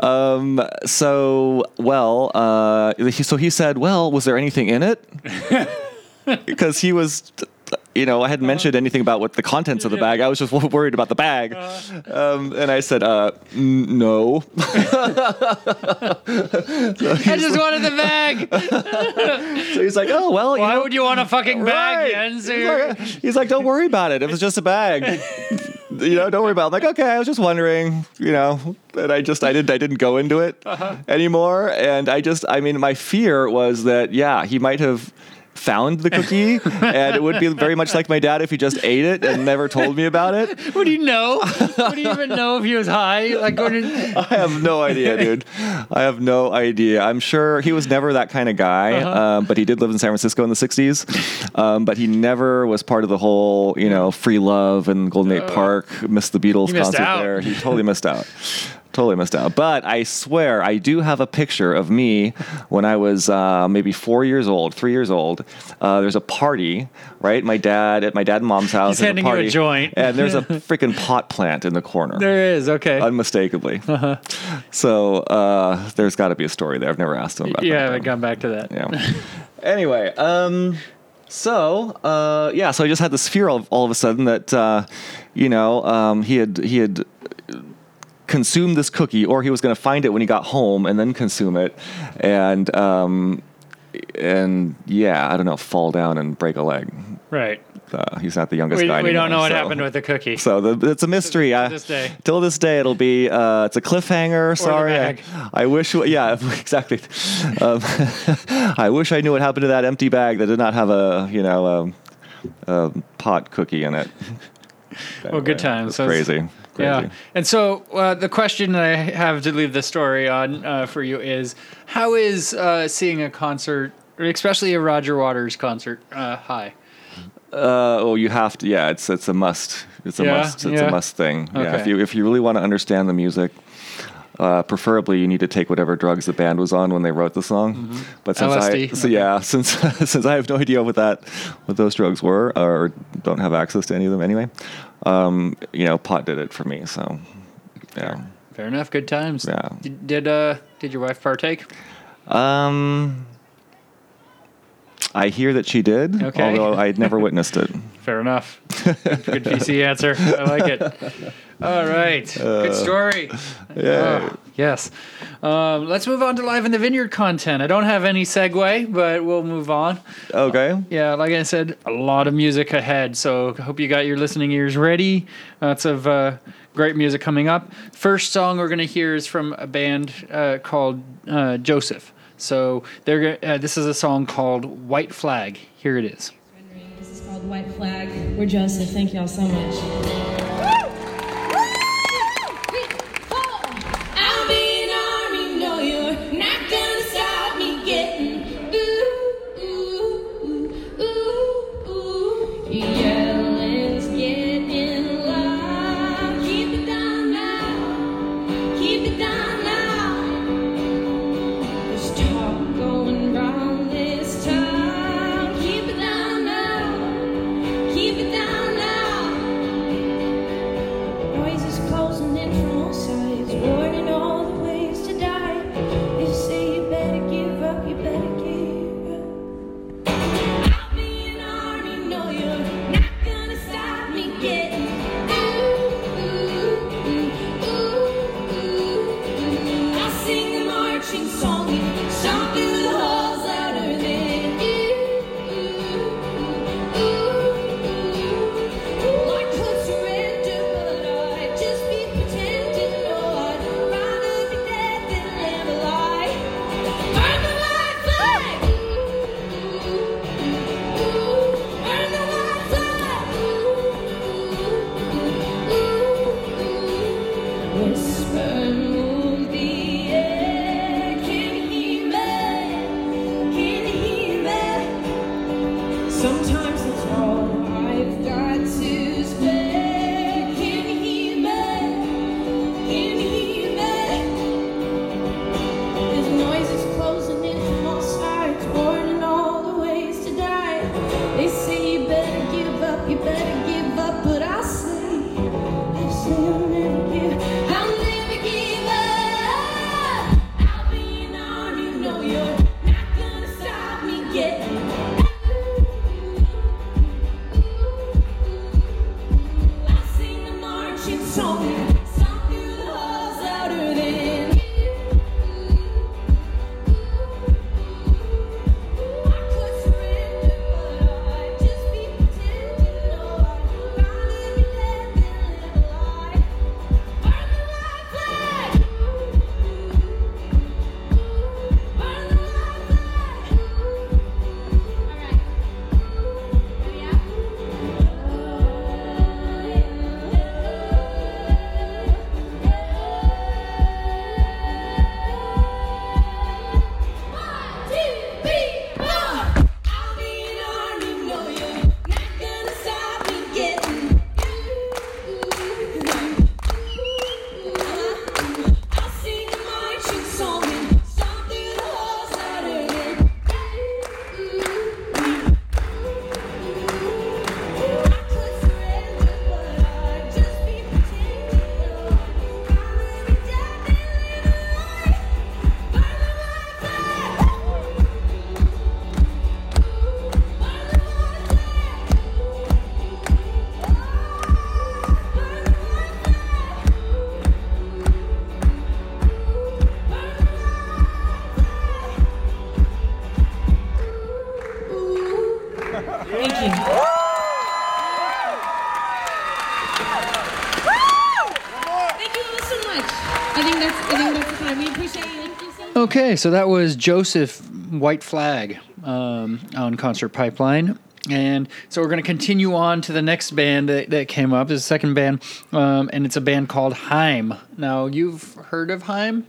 um, so, well, uh, so he said, well, was there anything in it? Because he was, you know, I hadn't mentioned anything about what the contents of the bag. I was just worried about the bag. Um, and I said, uh, n- no. I just wanted the bag. So he's like, oh, well, you Why know, would you want a fucking bag, Right. Jens? He's like, he's like, don't worry about it. It was just a bag. you know, don't worry about it. I'm like, okay, I was just wondering, you know, and I just, I didn't, I didn't go into it Uh-huh. anymore. And I just, I mean, my fear was that, yeah, he might have found the cookie and it would be very much like my dad if he just ate it and never told me about it. Would you know? Would you even know if he was high? Like going to, I have no idea, dude. I have no idea. I'm sure he was never that kind of guy, Uh-huh. um, but he did live in San Francisco in the '60s. Um, but he never was part of the whole, you know, free love and Golden Gate Park. Missed the Beatles concert out. there. He totally missed out. Totally missed out. But I swear, I do have a picture of me when I was uh, maybe four years old, three years old. Uh, there's a party, right? My dad at my dad and mom's house. He's handing you a party, joint. and there's a freaking pot plant in the corner there is okay. unmistakably. So uh, there's got to be a story there. I've never asked him about that. yeah, that. haven't gone back to that. Yeah. anyway, um, so uh, yeah, so I just had this fear all, all of a sudden that uh, you know um, he had he had consumed this cookie, or he was going to find it when he got home and then consume it, and um, and yeah, I don't know, fall down and break a leg. Right. Uh, he's not the youngest We, guy. we don't know what so- happened with the cookie. so the, it's a mystery. uh, this day. Till this day, it'll be uh, it's a cliffhanger. Sorry, I. I wish. Yeah, exactly. Um, I wish I knew what happened to that empty bag that did not have a you know um, a pot cookie in it. Well, good times. It's- crazy. Crazy. Yeah. And so uh, the question that I have to leave the story on uh, for you is how is uh, seeing a concert, especially a Roger Waters concert, uh, high? Uh, oh, you have to. Yeah, it's it's a must. It's a Yeah, must. It's yeah. a must thing. Yeah, Okay. if you if you really want to understand the music. Uh, preferably, you need to take whatever drugs the band was on when they wrote the song. But since LSD, I, so yeah, since since I have no idea what that what those drugs were, or don't have access to any of them anyway, um, you know, pot did it for me. So, yeah. Fair enough. Good times. Yeah. Did did, uh, did your wife partake? Um, I hear that she did, Okay. although I'd never witnessed it. Fair enough. Good, good PC answer. I like it. All right. Uh, Good story. Yeah. Oh, Yes. Um, let's move on to live in the vineyard content. I don't have any segue, but we'll move on. Okay. Yeah, like I said, a lot of music ahead. So hope you got your listening ears ready. Lots of uh, great music coming up. First song we're gonna hear is from a band uh, called uh, Joseph. So they're uh, this is a song called White Flag. Here it is. This is called White Flag. We're Joseph. Thank y'all so much. I'll Okay, so that was Joseph White Flag um, on Concert Pipeline. And so we're going to continue on to the next band that, that came up. The second band, um, and it's a band called Haim. Now, you've heard of Haim?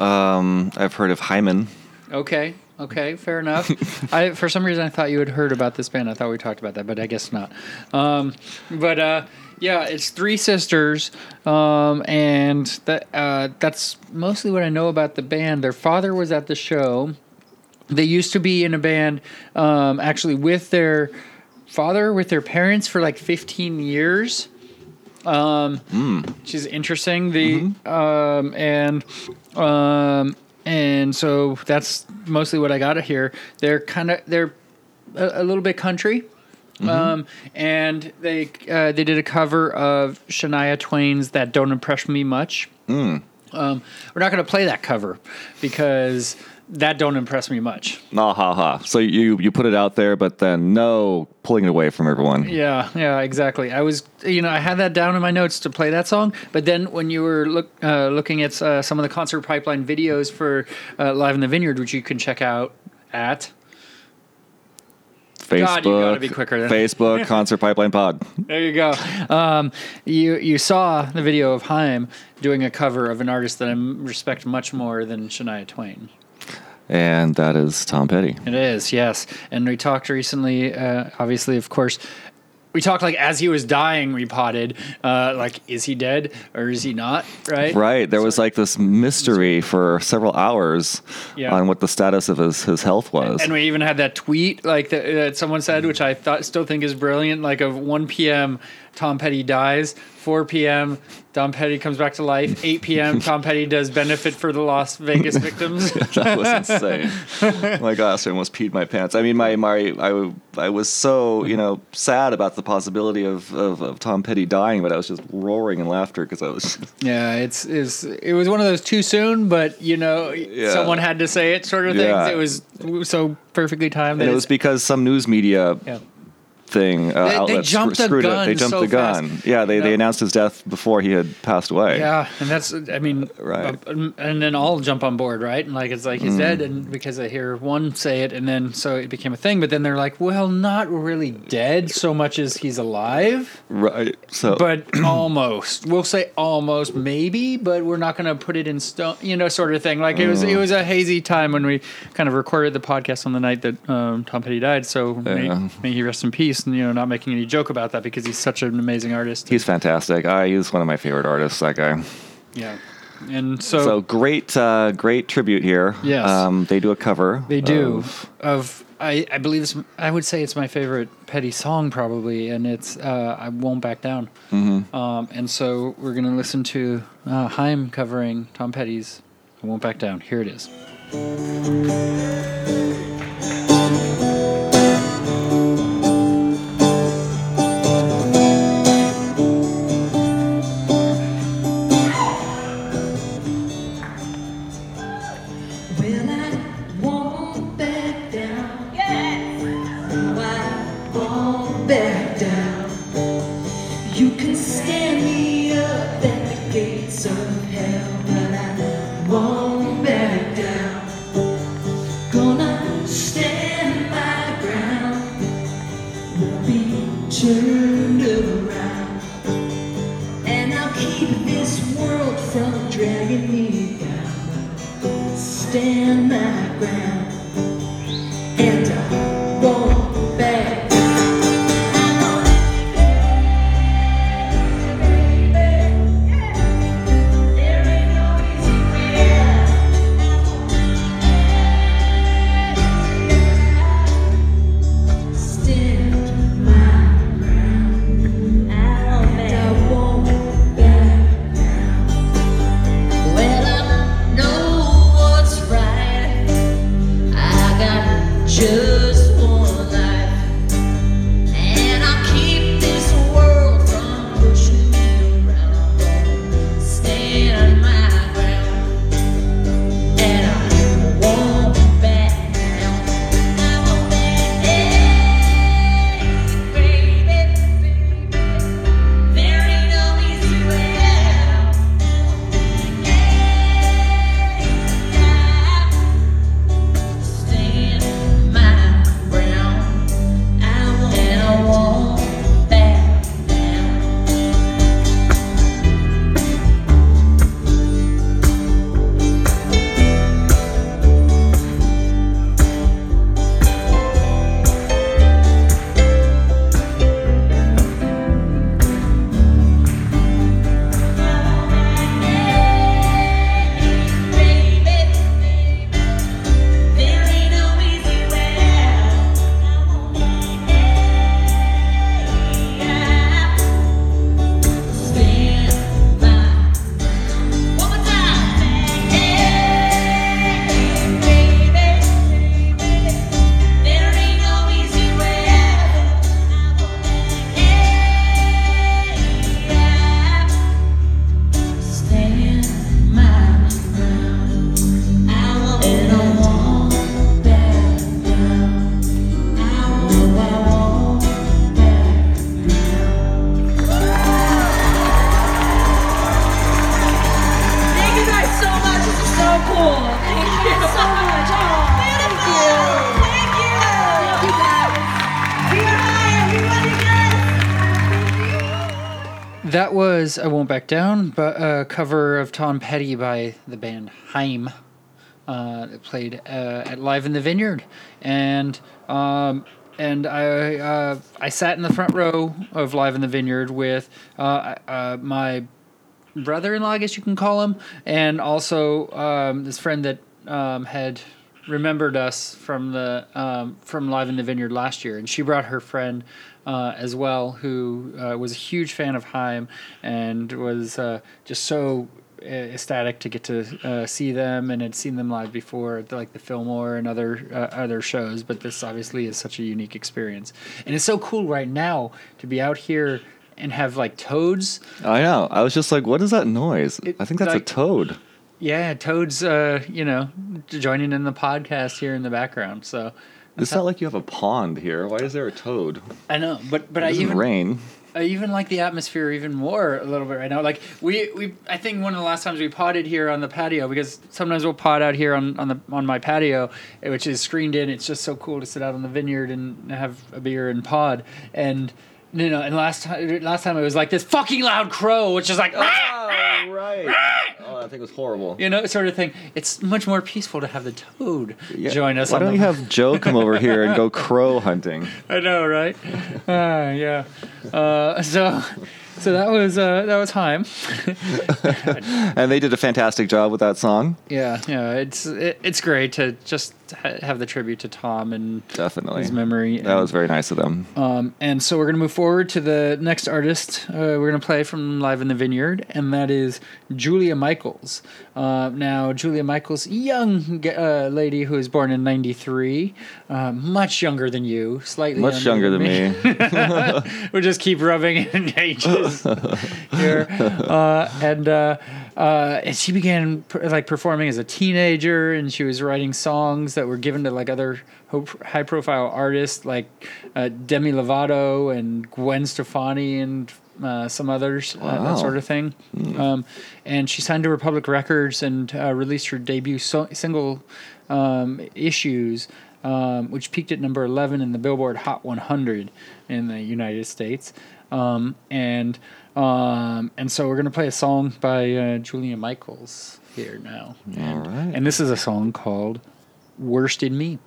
Um, I've heard of Hyman. Okay, okay, fair enough. I for some reason I thought you had heard about this band. I thought we talked about that, but I guess not. Um, but uh, yeah, it's three sisters, um, and that uh, that's mostly what I know about the band. Their father was at the show. They used to be in a band, um, actually with their father, with their parents for like 15 years. Um, which is interesting. The um, and um, and so that's mostly what I got to hear. They're kind of they're a, a little bit country. Um, and they uh, they did a cover of Shania Twain's "That Don't Impress Me Much." Um, we're not going to play that cover because that don't impress me much. Ah, ha, ha. So you you put it out there, but then no pulling it away from everyone. Yeah, yeah, exactly. I was, you know, I had that down in my notes to play that song, but then when you were look, uh, looking at uh, some of the concert pipeline videos for uh, Live in the Vineyard, which you can check out at Facebook, God, you gotta be quicker than- Facebook Concert Pipeline Pod. There you go. Um, you you saw the video of Haim doing a cover of an artist that I respect much more than Shania Twain. And that is Tom Petty. It is, yes. And we talked recently, uh, obviously, of course. We talked like as he was dying, we potted, uh, like, is he dead or is he not? Right? Right. There was like this mystery for several hours Yeah. on what the status of his, his health was. And we even had that tweet, like that, that someone said, which I thought still think is brilliant. Like of 1 p.m., Tom Petty dies. 4 p.m., Tom Petty comes back to life. 8 p.m., Tom Petty does benefit for the Las Vegas victims. that was insane. my gosh, I almost peed my pants. I mean, my, my I, I was so you know sad about the possibility of, of, of Tom Petty dying, but I was just roaring in laughter because I was. Just, yeah, it's is it was one of those too soon, but you know, someone had to say it, sort of Yeah. things. It was so perfectly timed. And it was because some news media yeah. Thing uh, They- they jumped the screwed it. gun They jumped so the gun. fast. Yeah, they, You they announced his death before he had passed away. Yeah, and that's I mean, Right. uh, and then all jump on board, right? And like it's like he's Mm. dead, and because I hear one say it, and then so it became a thing. But then they're like, well, not really dead so much as he's alive, Right. So. but almost. We'll say almost, maybe, but we're not going to put it in stone, you know, sort of thing. Like it was, Mm. it was a hazy time when we kind of recorded the podcast on the night that um, Tom Petty died. So may, may he rest in peace, and you know, not making any joke about that because he's such an amazing artist. He's fantastic. I, he's one of my favorite artists. That guy. yeah, and so, So great, uh, great tribute here. Yes. Um, they do a cover. They do of- of, I, I believe it's I would say it's my favorite Petty song probably, and it's uh, I won't back down. Mm-hmm. Um, and so we're gonna listen to uh, Haim covering Tom Petty's "I Won't Back Down." Here it is. Stand my ground. And I Down, but a cover of Tom Petty by the band Haim. Uh, that played uh, at Live in the Vineyard, and um, and I uh, I sat in the front row of Live in the Vineyard with uh, uh, my brother-in-law, I guess you can call him, and also um, this friend that um, had remembered us from the um, from Live in the Vineyard last year, and she brought her friend uh, as well, who uh, was a huge fan of Haim and was uh, just so uh, ecstatic to get to uh, see them and had seen them live before at like the Fillmore and other uh, other shows. But this obviously is such a unique experience, and it's so cool right now to be out here and have like toads I know. I was just like, what is that noise? It- I think that's like- a toad. Yeah, Toad's, uh, you know, joining in the podcast here in the background. So It's not like you have a pond here. Why is there a toad? I know, but but It I even rain. I even like the atmosphere even more a little bit right now. Like we we I think one of the last times we potted here on the patio because sometimes we'll pot out here on on the on my patio, eh, which is screened in. It's just so cool to sit out on the vineyard and have a beer and pod and. You no. and last time, last time it was like this fucking loud crow, which is like, Oh, right. oh, that thing was horrible. you know, sort of thing. It's much more peaceful to have the toad Yeah. join us. Why on don't the you have Joe come over here and go crow hunting? I know, right? uh, yeah. Uh, so, so that was uh, that was Haim. And they did a fantastic job with that song. Yeah, yeah. It's it, it's great to just ha- have the tribute to Tom and Definitely. his memory. That was very nice of them. Um, and so we're gonna move forward to the next artist. Uh, we're gonna play from Live in the Vineyard, and that is Julia Michaels. Uh, now, Julia Michaels, young uh, lady who was born in '93, uh, much younger than you, slightly Much younger than me. we'll just keep rubbing in ages here. Uh, and uh, and she began like performing as a teenager, and she was writing songs that were given to like other high profile artists like uh, Demi Lovato and Gwen Stefani and uh, some others, uh, that sort of thing. Um, and she signed to Republic Records and uh, released her debut so- single um, issues, um, which peaked at number 11 in the Billboard Hot 100 in the United States. Um, and um, and so we're gonna play a song by uh, Julia Michaels here now. And, right. and this is a song called "Worst in Me."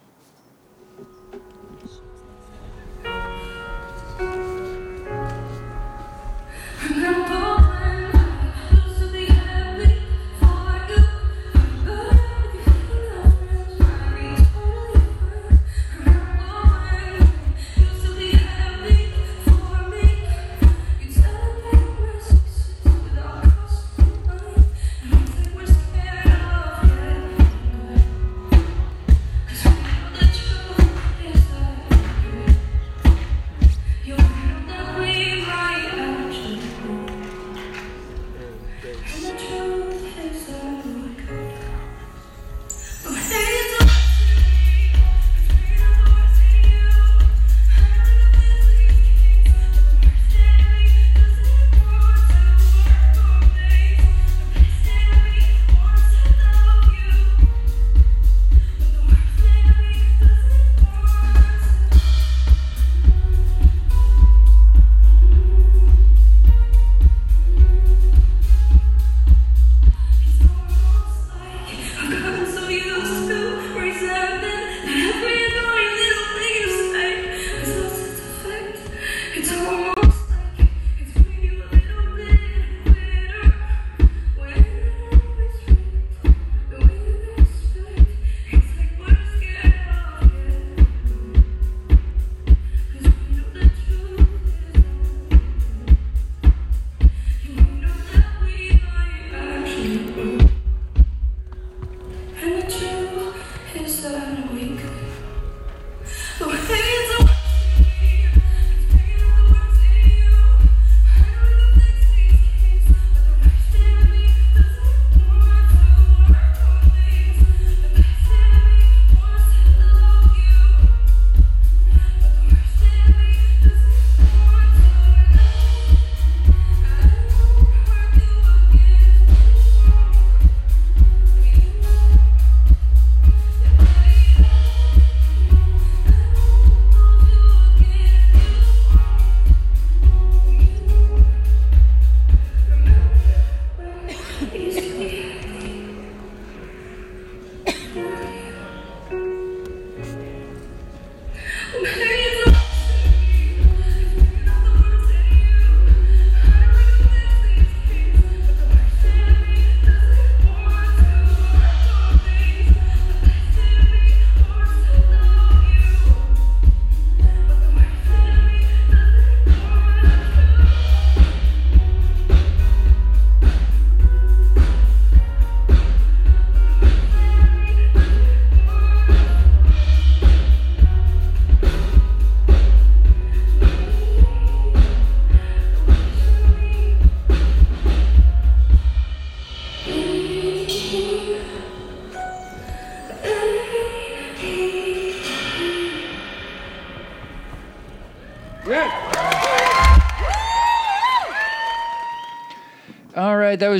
All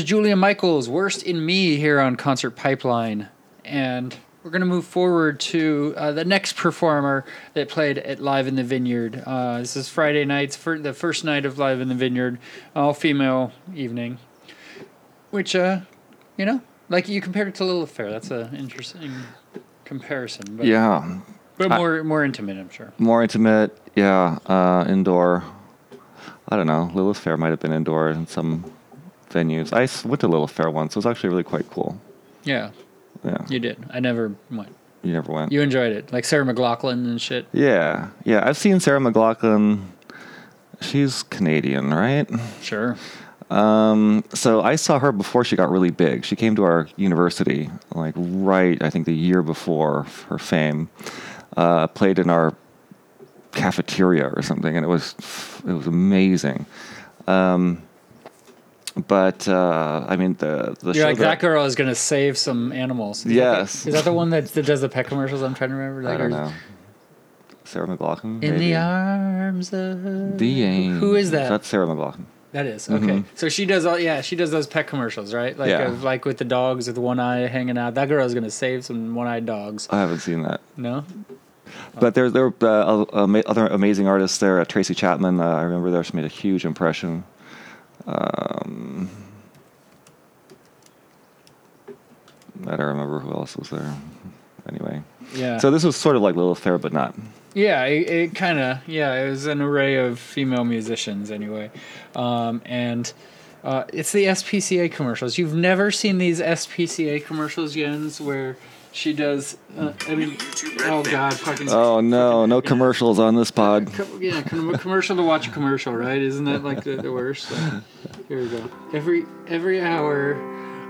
Julia Michaels, Worst in Me here on Concert Pipeline. And we're going to move forward to uh, the next performer that played at Live in the Vineyard. Uh, this is Friday nights, for the first night of Live in the Vineyard, all female evening. Which, uh, you know, like you compared it to Lilith Fair. That's an interesting comparison. But, Yeah, But I- more, more intimate, I'm sure. more intimate. Yeah, uh, indoor. I don't know. Lilith Fair might have been indoor in some venues. I went to Lilith Fair once. It was actually really quite cool. Yeah, Yeah, you did. I never went. you never went. You enjoyed it. Like Sarah McLachlan and shit. Yeah, yeah. I've seen Sarah McLachlan. She's Canadian, right? Sure. Um, so I saw her before she got really big. She came to our university, like right, I think the year before her fame. Uh, played in our cafeteria or something, and it was it was amazing. Um, but uh, I mean the the You're show like that girl is gonna save some animals. Is that the- Yes. is that the one that, that does the pet commercials? I'm trying to remember. That I don't know. Sarah McLachlan. In maybe? the arms of The angel. Who is that? That's Sarah McLachlan. that is okay. Mhm. So she does all. Yeah, she does those pet commercials, right? Like Yeah. of, like with the dogs with one eye hanging out. That girl is gonna save some one-eyed dogs. I haven't seen that. No. But there, there were uh, other amazing artists there. Uh, Tracy Chapman, uh, I remember there. She made a huge impression. Um, I don't remember who else was there. Anyway, Yeah. so this was sort of like Lilith Fair, but not. Yeah, it, it kind of yeah, it was an array of female musicians anyway, um, and uh, it's the SPCA commercials. You've never seen these SPCA commercials, Jens, where she does. Uh, I mean, oh god, fucking. Oh no, no commercials on this pod. Yeah, commercial to watch a commercial, right? Isn't that like the, the worst? Like, here we go. Every every hour,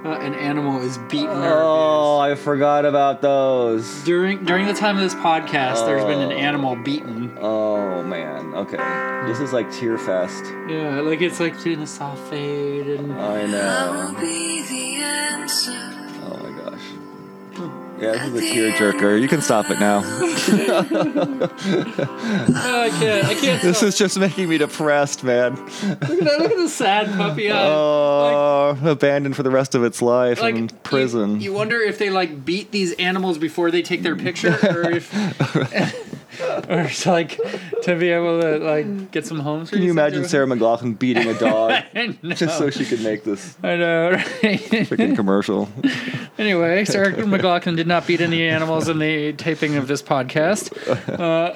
uh, an animal is beaten. Oh, I forgot about those. During during the time of this podcast, there's been an animal beaten. Oh man, okay. This is like Tear Fest. Yeah, like it's like doing a soft fade and I know. Yeah, this is a tear jerker. You can stop it now. I can't. I can't. This is just making me depressed, man. look at that. Look at the sad puppy eye. Oh, abandoned for the rest of its life like in you- prison. You, wonder if they like beat these animals before they take their picture, or if, or it's like to be able to like get some homes. Can you imagine Sarah McLachlan beating a dog just so she could make this I know. Right? freaking commercial? anyway, Sarah McLachlan did not beat any animals in the taping of this podcast. Uh,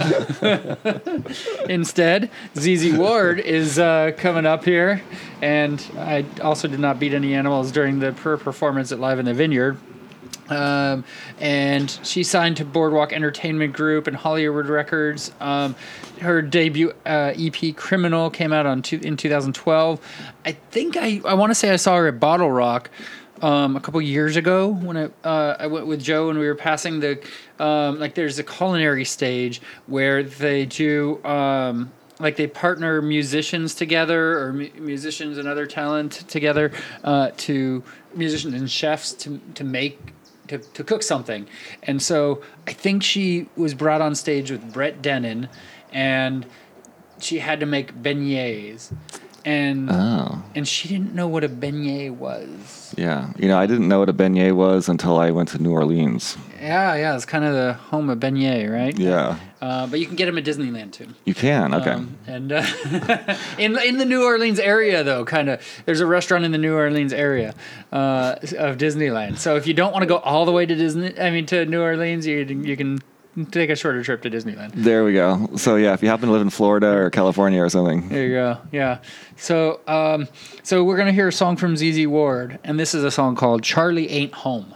instead, ZZ Ward is uh, coming up here, and I also did not beat any animals during the per performance at Live in the Vineyard. Um, and she signed to Boardwalk Entertainment Group and Hollywood Records. Um, her debut uh, EP "Criminal" came out on two, in 2012. I think I I want to say I saw her at BottleRock um, a couple years ago when I uh, I went with Joe and we were passing the um, like there's a culinary stage where they do. Um, like they partner musicians together or mu- musicians and other talent together uh, to musicians and chefs to to make to, to cook something. And so i think she was brought on stage with brett denon and she had to make beignets. And Oh, and she didn't know what a beignet was. Yeah. You know, I didn't know what a beignet was until I went to New Orleans. yeah yeah it's kind of the home of beignet right? Yeah, uh, but you can get them at disneyland too you can. Okay. Um, and uh, in in the New Orleans area, though, kind of, there's a restaurant in the New Orleans area uh, of Disneyland. So if you don't want to go all the way to Disney, I mean to New Orleans, you you can take a shorter trip to Disneyland. There we go. So yeah, if you happen to live in Florida or California or something, There you go. Yeah. So, um, so we're gonna hear a song from ZZ Ward, and this is a song called "Charlie Ain't Home."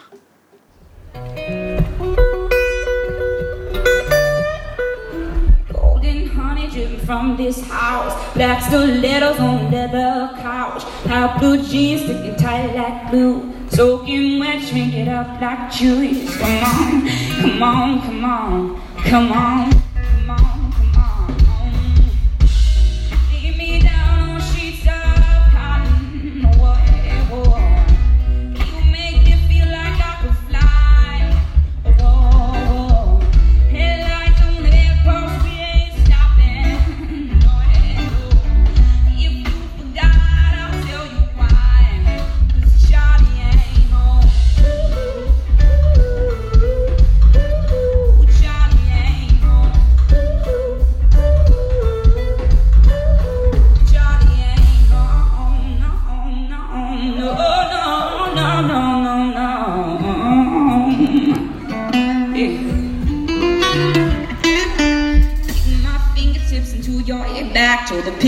From this house. Black stilettos on leather couch. How blue jeans sticking tight like glue. Soaking wet, shrink it up like juice. Come on, come on, come on, come on,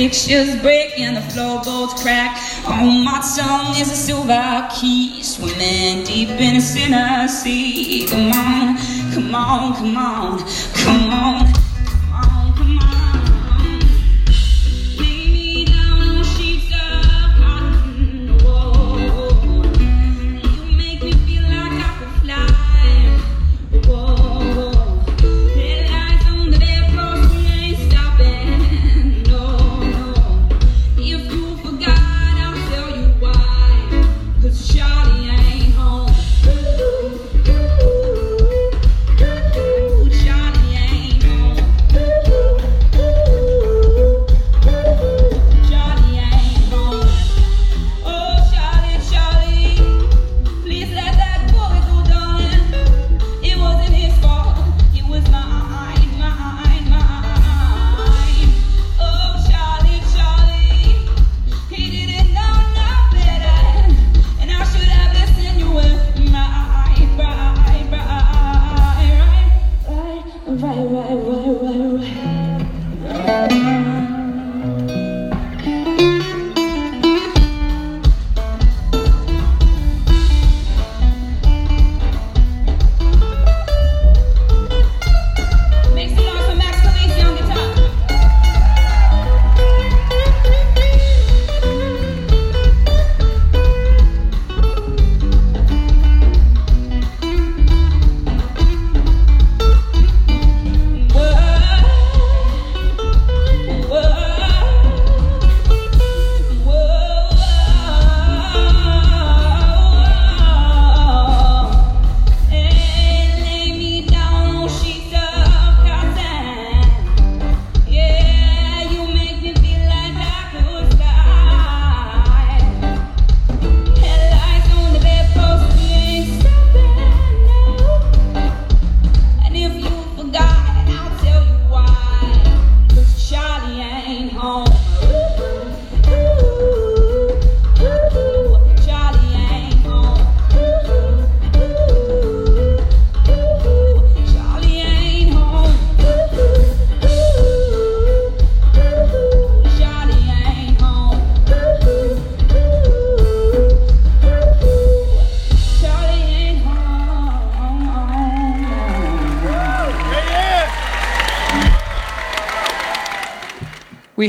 pictures break and the floorboards crack. On my tongue is a silver key, swimming deep in a sinner sea. Come on, come on, come on, come on,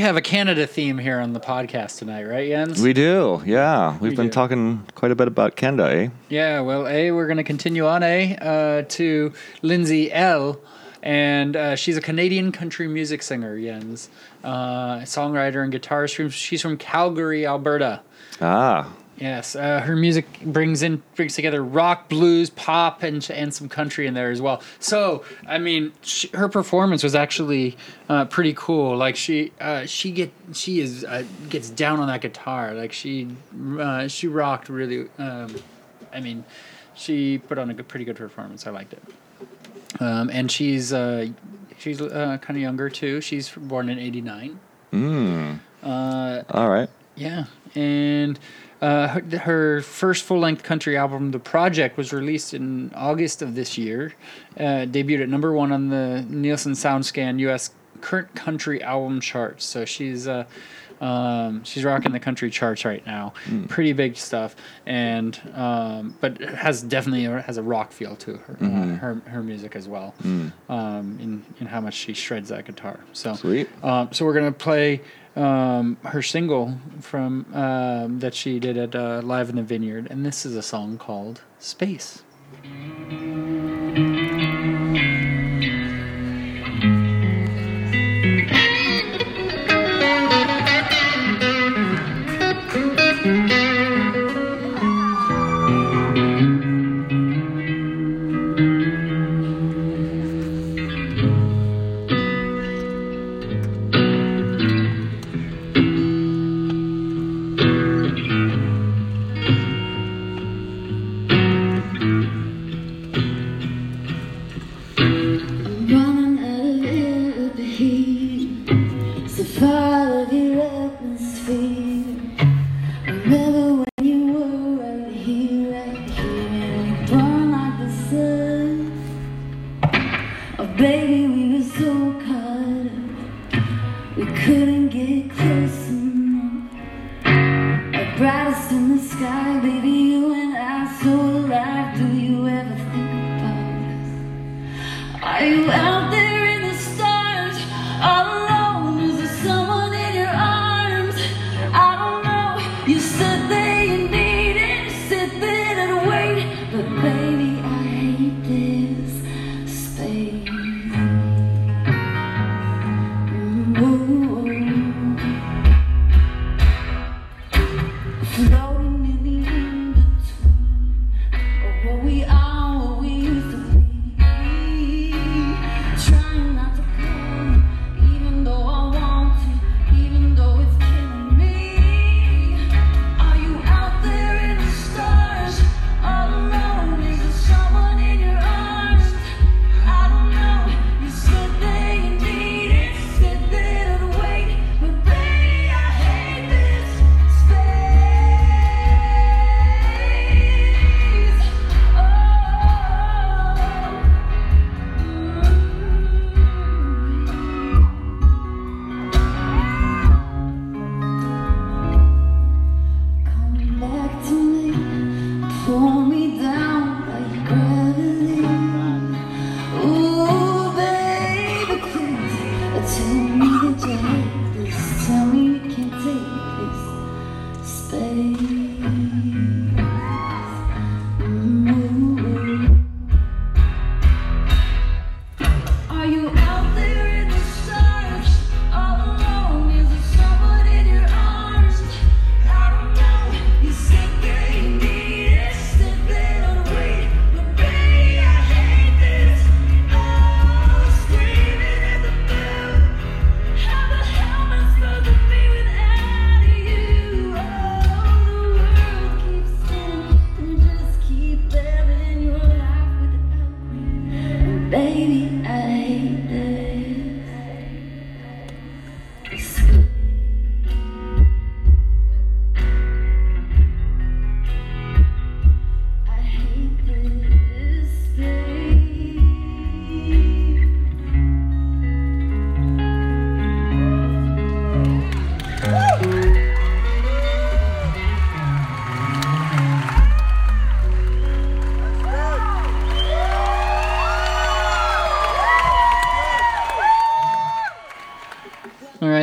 We have a Canada theme here on the podcast tonight, right, Jens? we do. Yeah, we've We been do. talking quite a bit about Canada, eh? Yeah, well, A, we're going to continue on, A, uh, to Lindsay Ell. And uh, she's a Canadian country music singer, Jens. Uh, songwriter and guitarist. From, she's from Calgary, Alberta. Ah, Yes, uh, her music brings in brings together rock, blues, pop, and and some country in there as well. So, I mean, sh her performance was actually uh, pretty cool. Like she uh, she get she is uh, gets down on that guitar. Like she uh, she rocked really. Um, I mean, she put on a good, pretty good performance. I liked it. Um, and she's uh, she's uh, kind of younger too. She's born in '89. mm, Uh, all right. yeah, and uh, her, her first full length country album, The Project, was released in August of this year. Uh, debuted at number one on the Nielsen SoundScan U.S. current country album charts. So she's uh, um, she's rocking the country charts right now. Pretty big stuff, and um, but has definitely has a rock feel to her uh, her her music as well. Um, in in how much she shreds that guitar. So Sweet. um, so we're gonna play um, her single from um, that she did at uh, Live in the Vineyard, and this is a song called Space.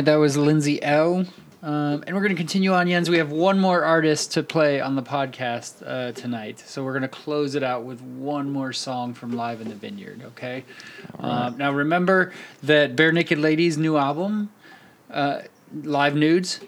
That was Lindsay Ell. Um, and we're going to continue on, Jens. We have one more artist to play on the podcast uh, tonight. So we're going to close it out with one more song from Live in the Vineyard, okay? Um, now, remember that Barenaked Ladies' new album, uh, Live Nudes,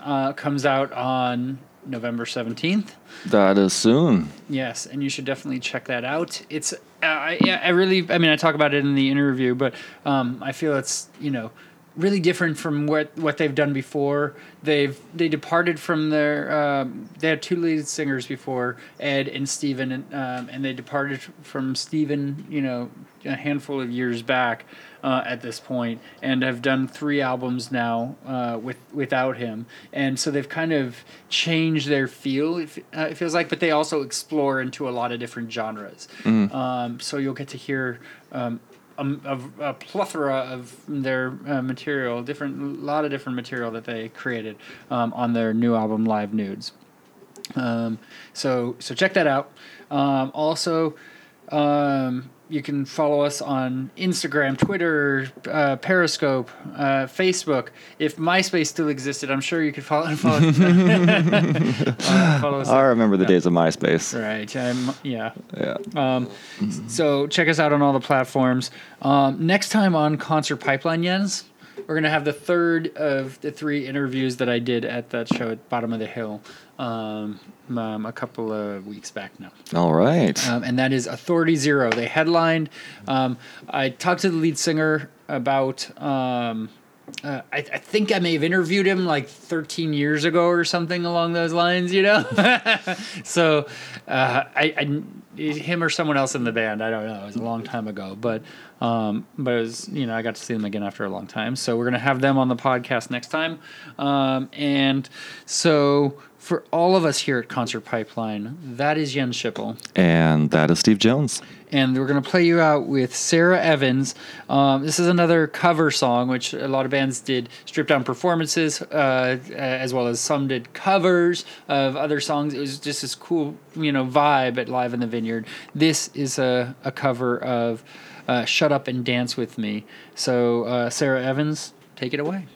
uh, comes out on November 17th. That is soon. Yes, and you should definitely check that out. It's uh, I, yeah, I really I mean I talk about it in the interview, but um, I feel it's you know really different from what what they've done before. They've they departed from their um, they had two lead singers before Ed and Steven and um, and they departed from Steven you know a handful of years back uh, at this point and have done three albums now uh, with without him. And so they've kind of changed their feel it, uh, it feels like but they also explore into a lot of different genres. Um, so you'll get to hear um, a, a, a plethora of their uh, material, different, lot of different material that they created um, on their new album, Live Nudes. Um, so so check that out. Um, also, um, you can follow us on Instagram, Twitter, uh, Periscope, uh, Facebook. If MySpace still existed, I'm sure you could follow follow, uh, follow us. I remember the days of MySpace. Right. Um, yeah. Yeah. Um, So check us out on all the platforms. Um, next time on Concert Pipeline, Jens, we're gonna have the third of the three interviews that I did at that show at Bottom of the Hill um, um, a couple of weeks back now. All right. Um, and that is Authority Zero. They headlined. Um, I talked to the lead singer about. Um, uh, I, I think I may have interviewed him like 13 years ago or something along those lines, you know. so, uh, I, I him or someone else in the band, I don't know. It was a long time ago, but um, but it was you know I got to see them again after a long time. So we're gonna have them on the podcast next time, um, and so for all of us here at Concert Pipeline, that is Jens Schippel and that is Steve Jones. and we're going to play you out with Sara Evans. Um, this is another cover song, which a lot of bands did stripped down performances, uh, as well as some did covers of other songs. It was just this cool, you know, vibe at Live in the Vineyard. This is a, a cover of uh, "Shut Up and Dance with Me." So, uh, Sara Evans, take it away.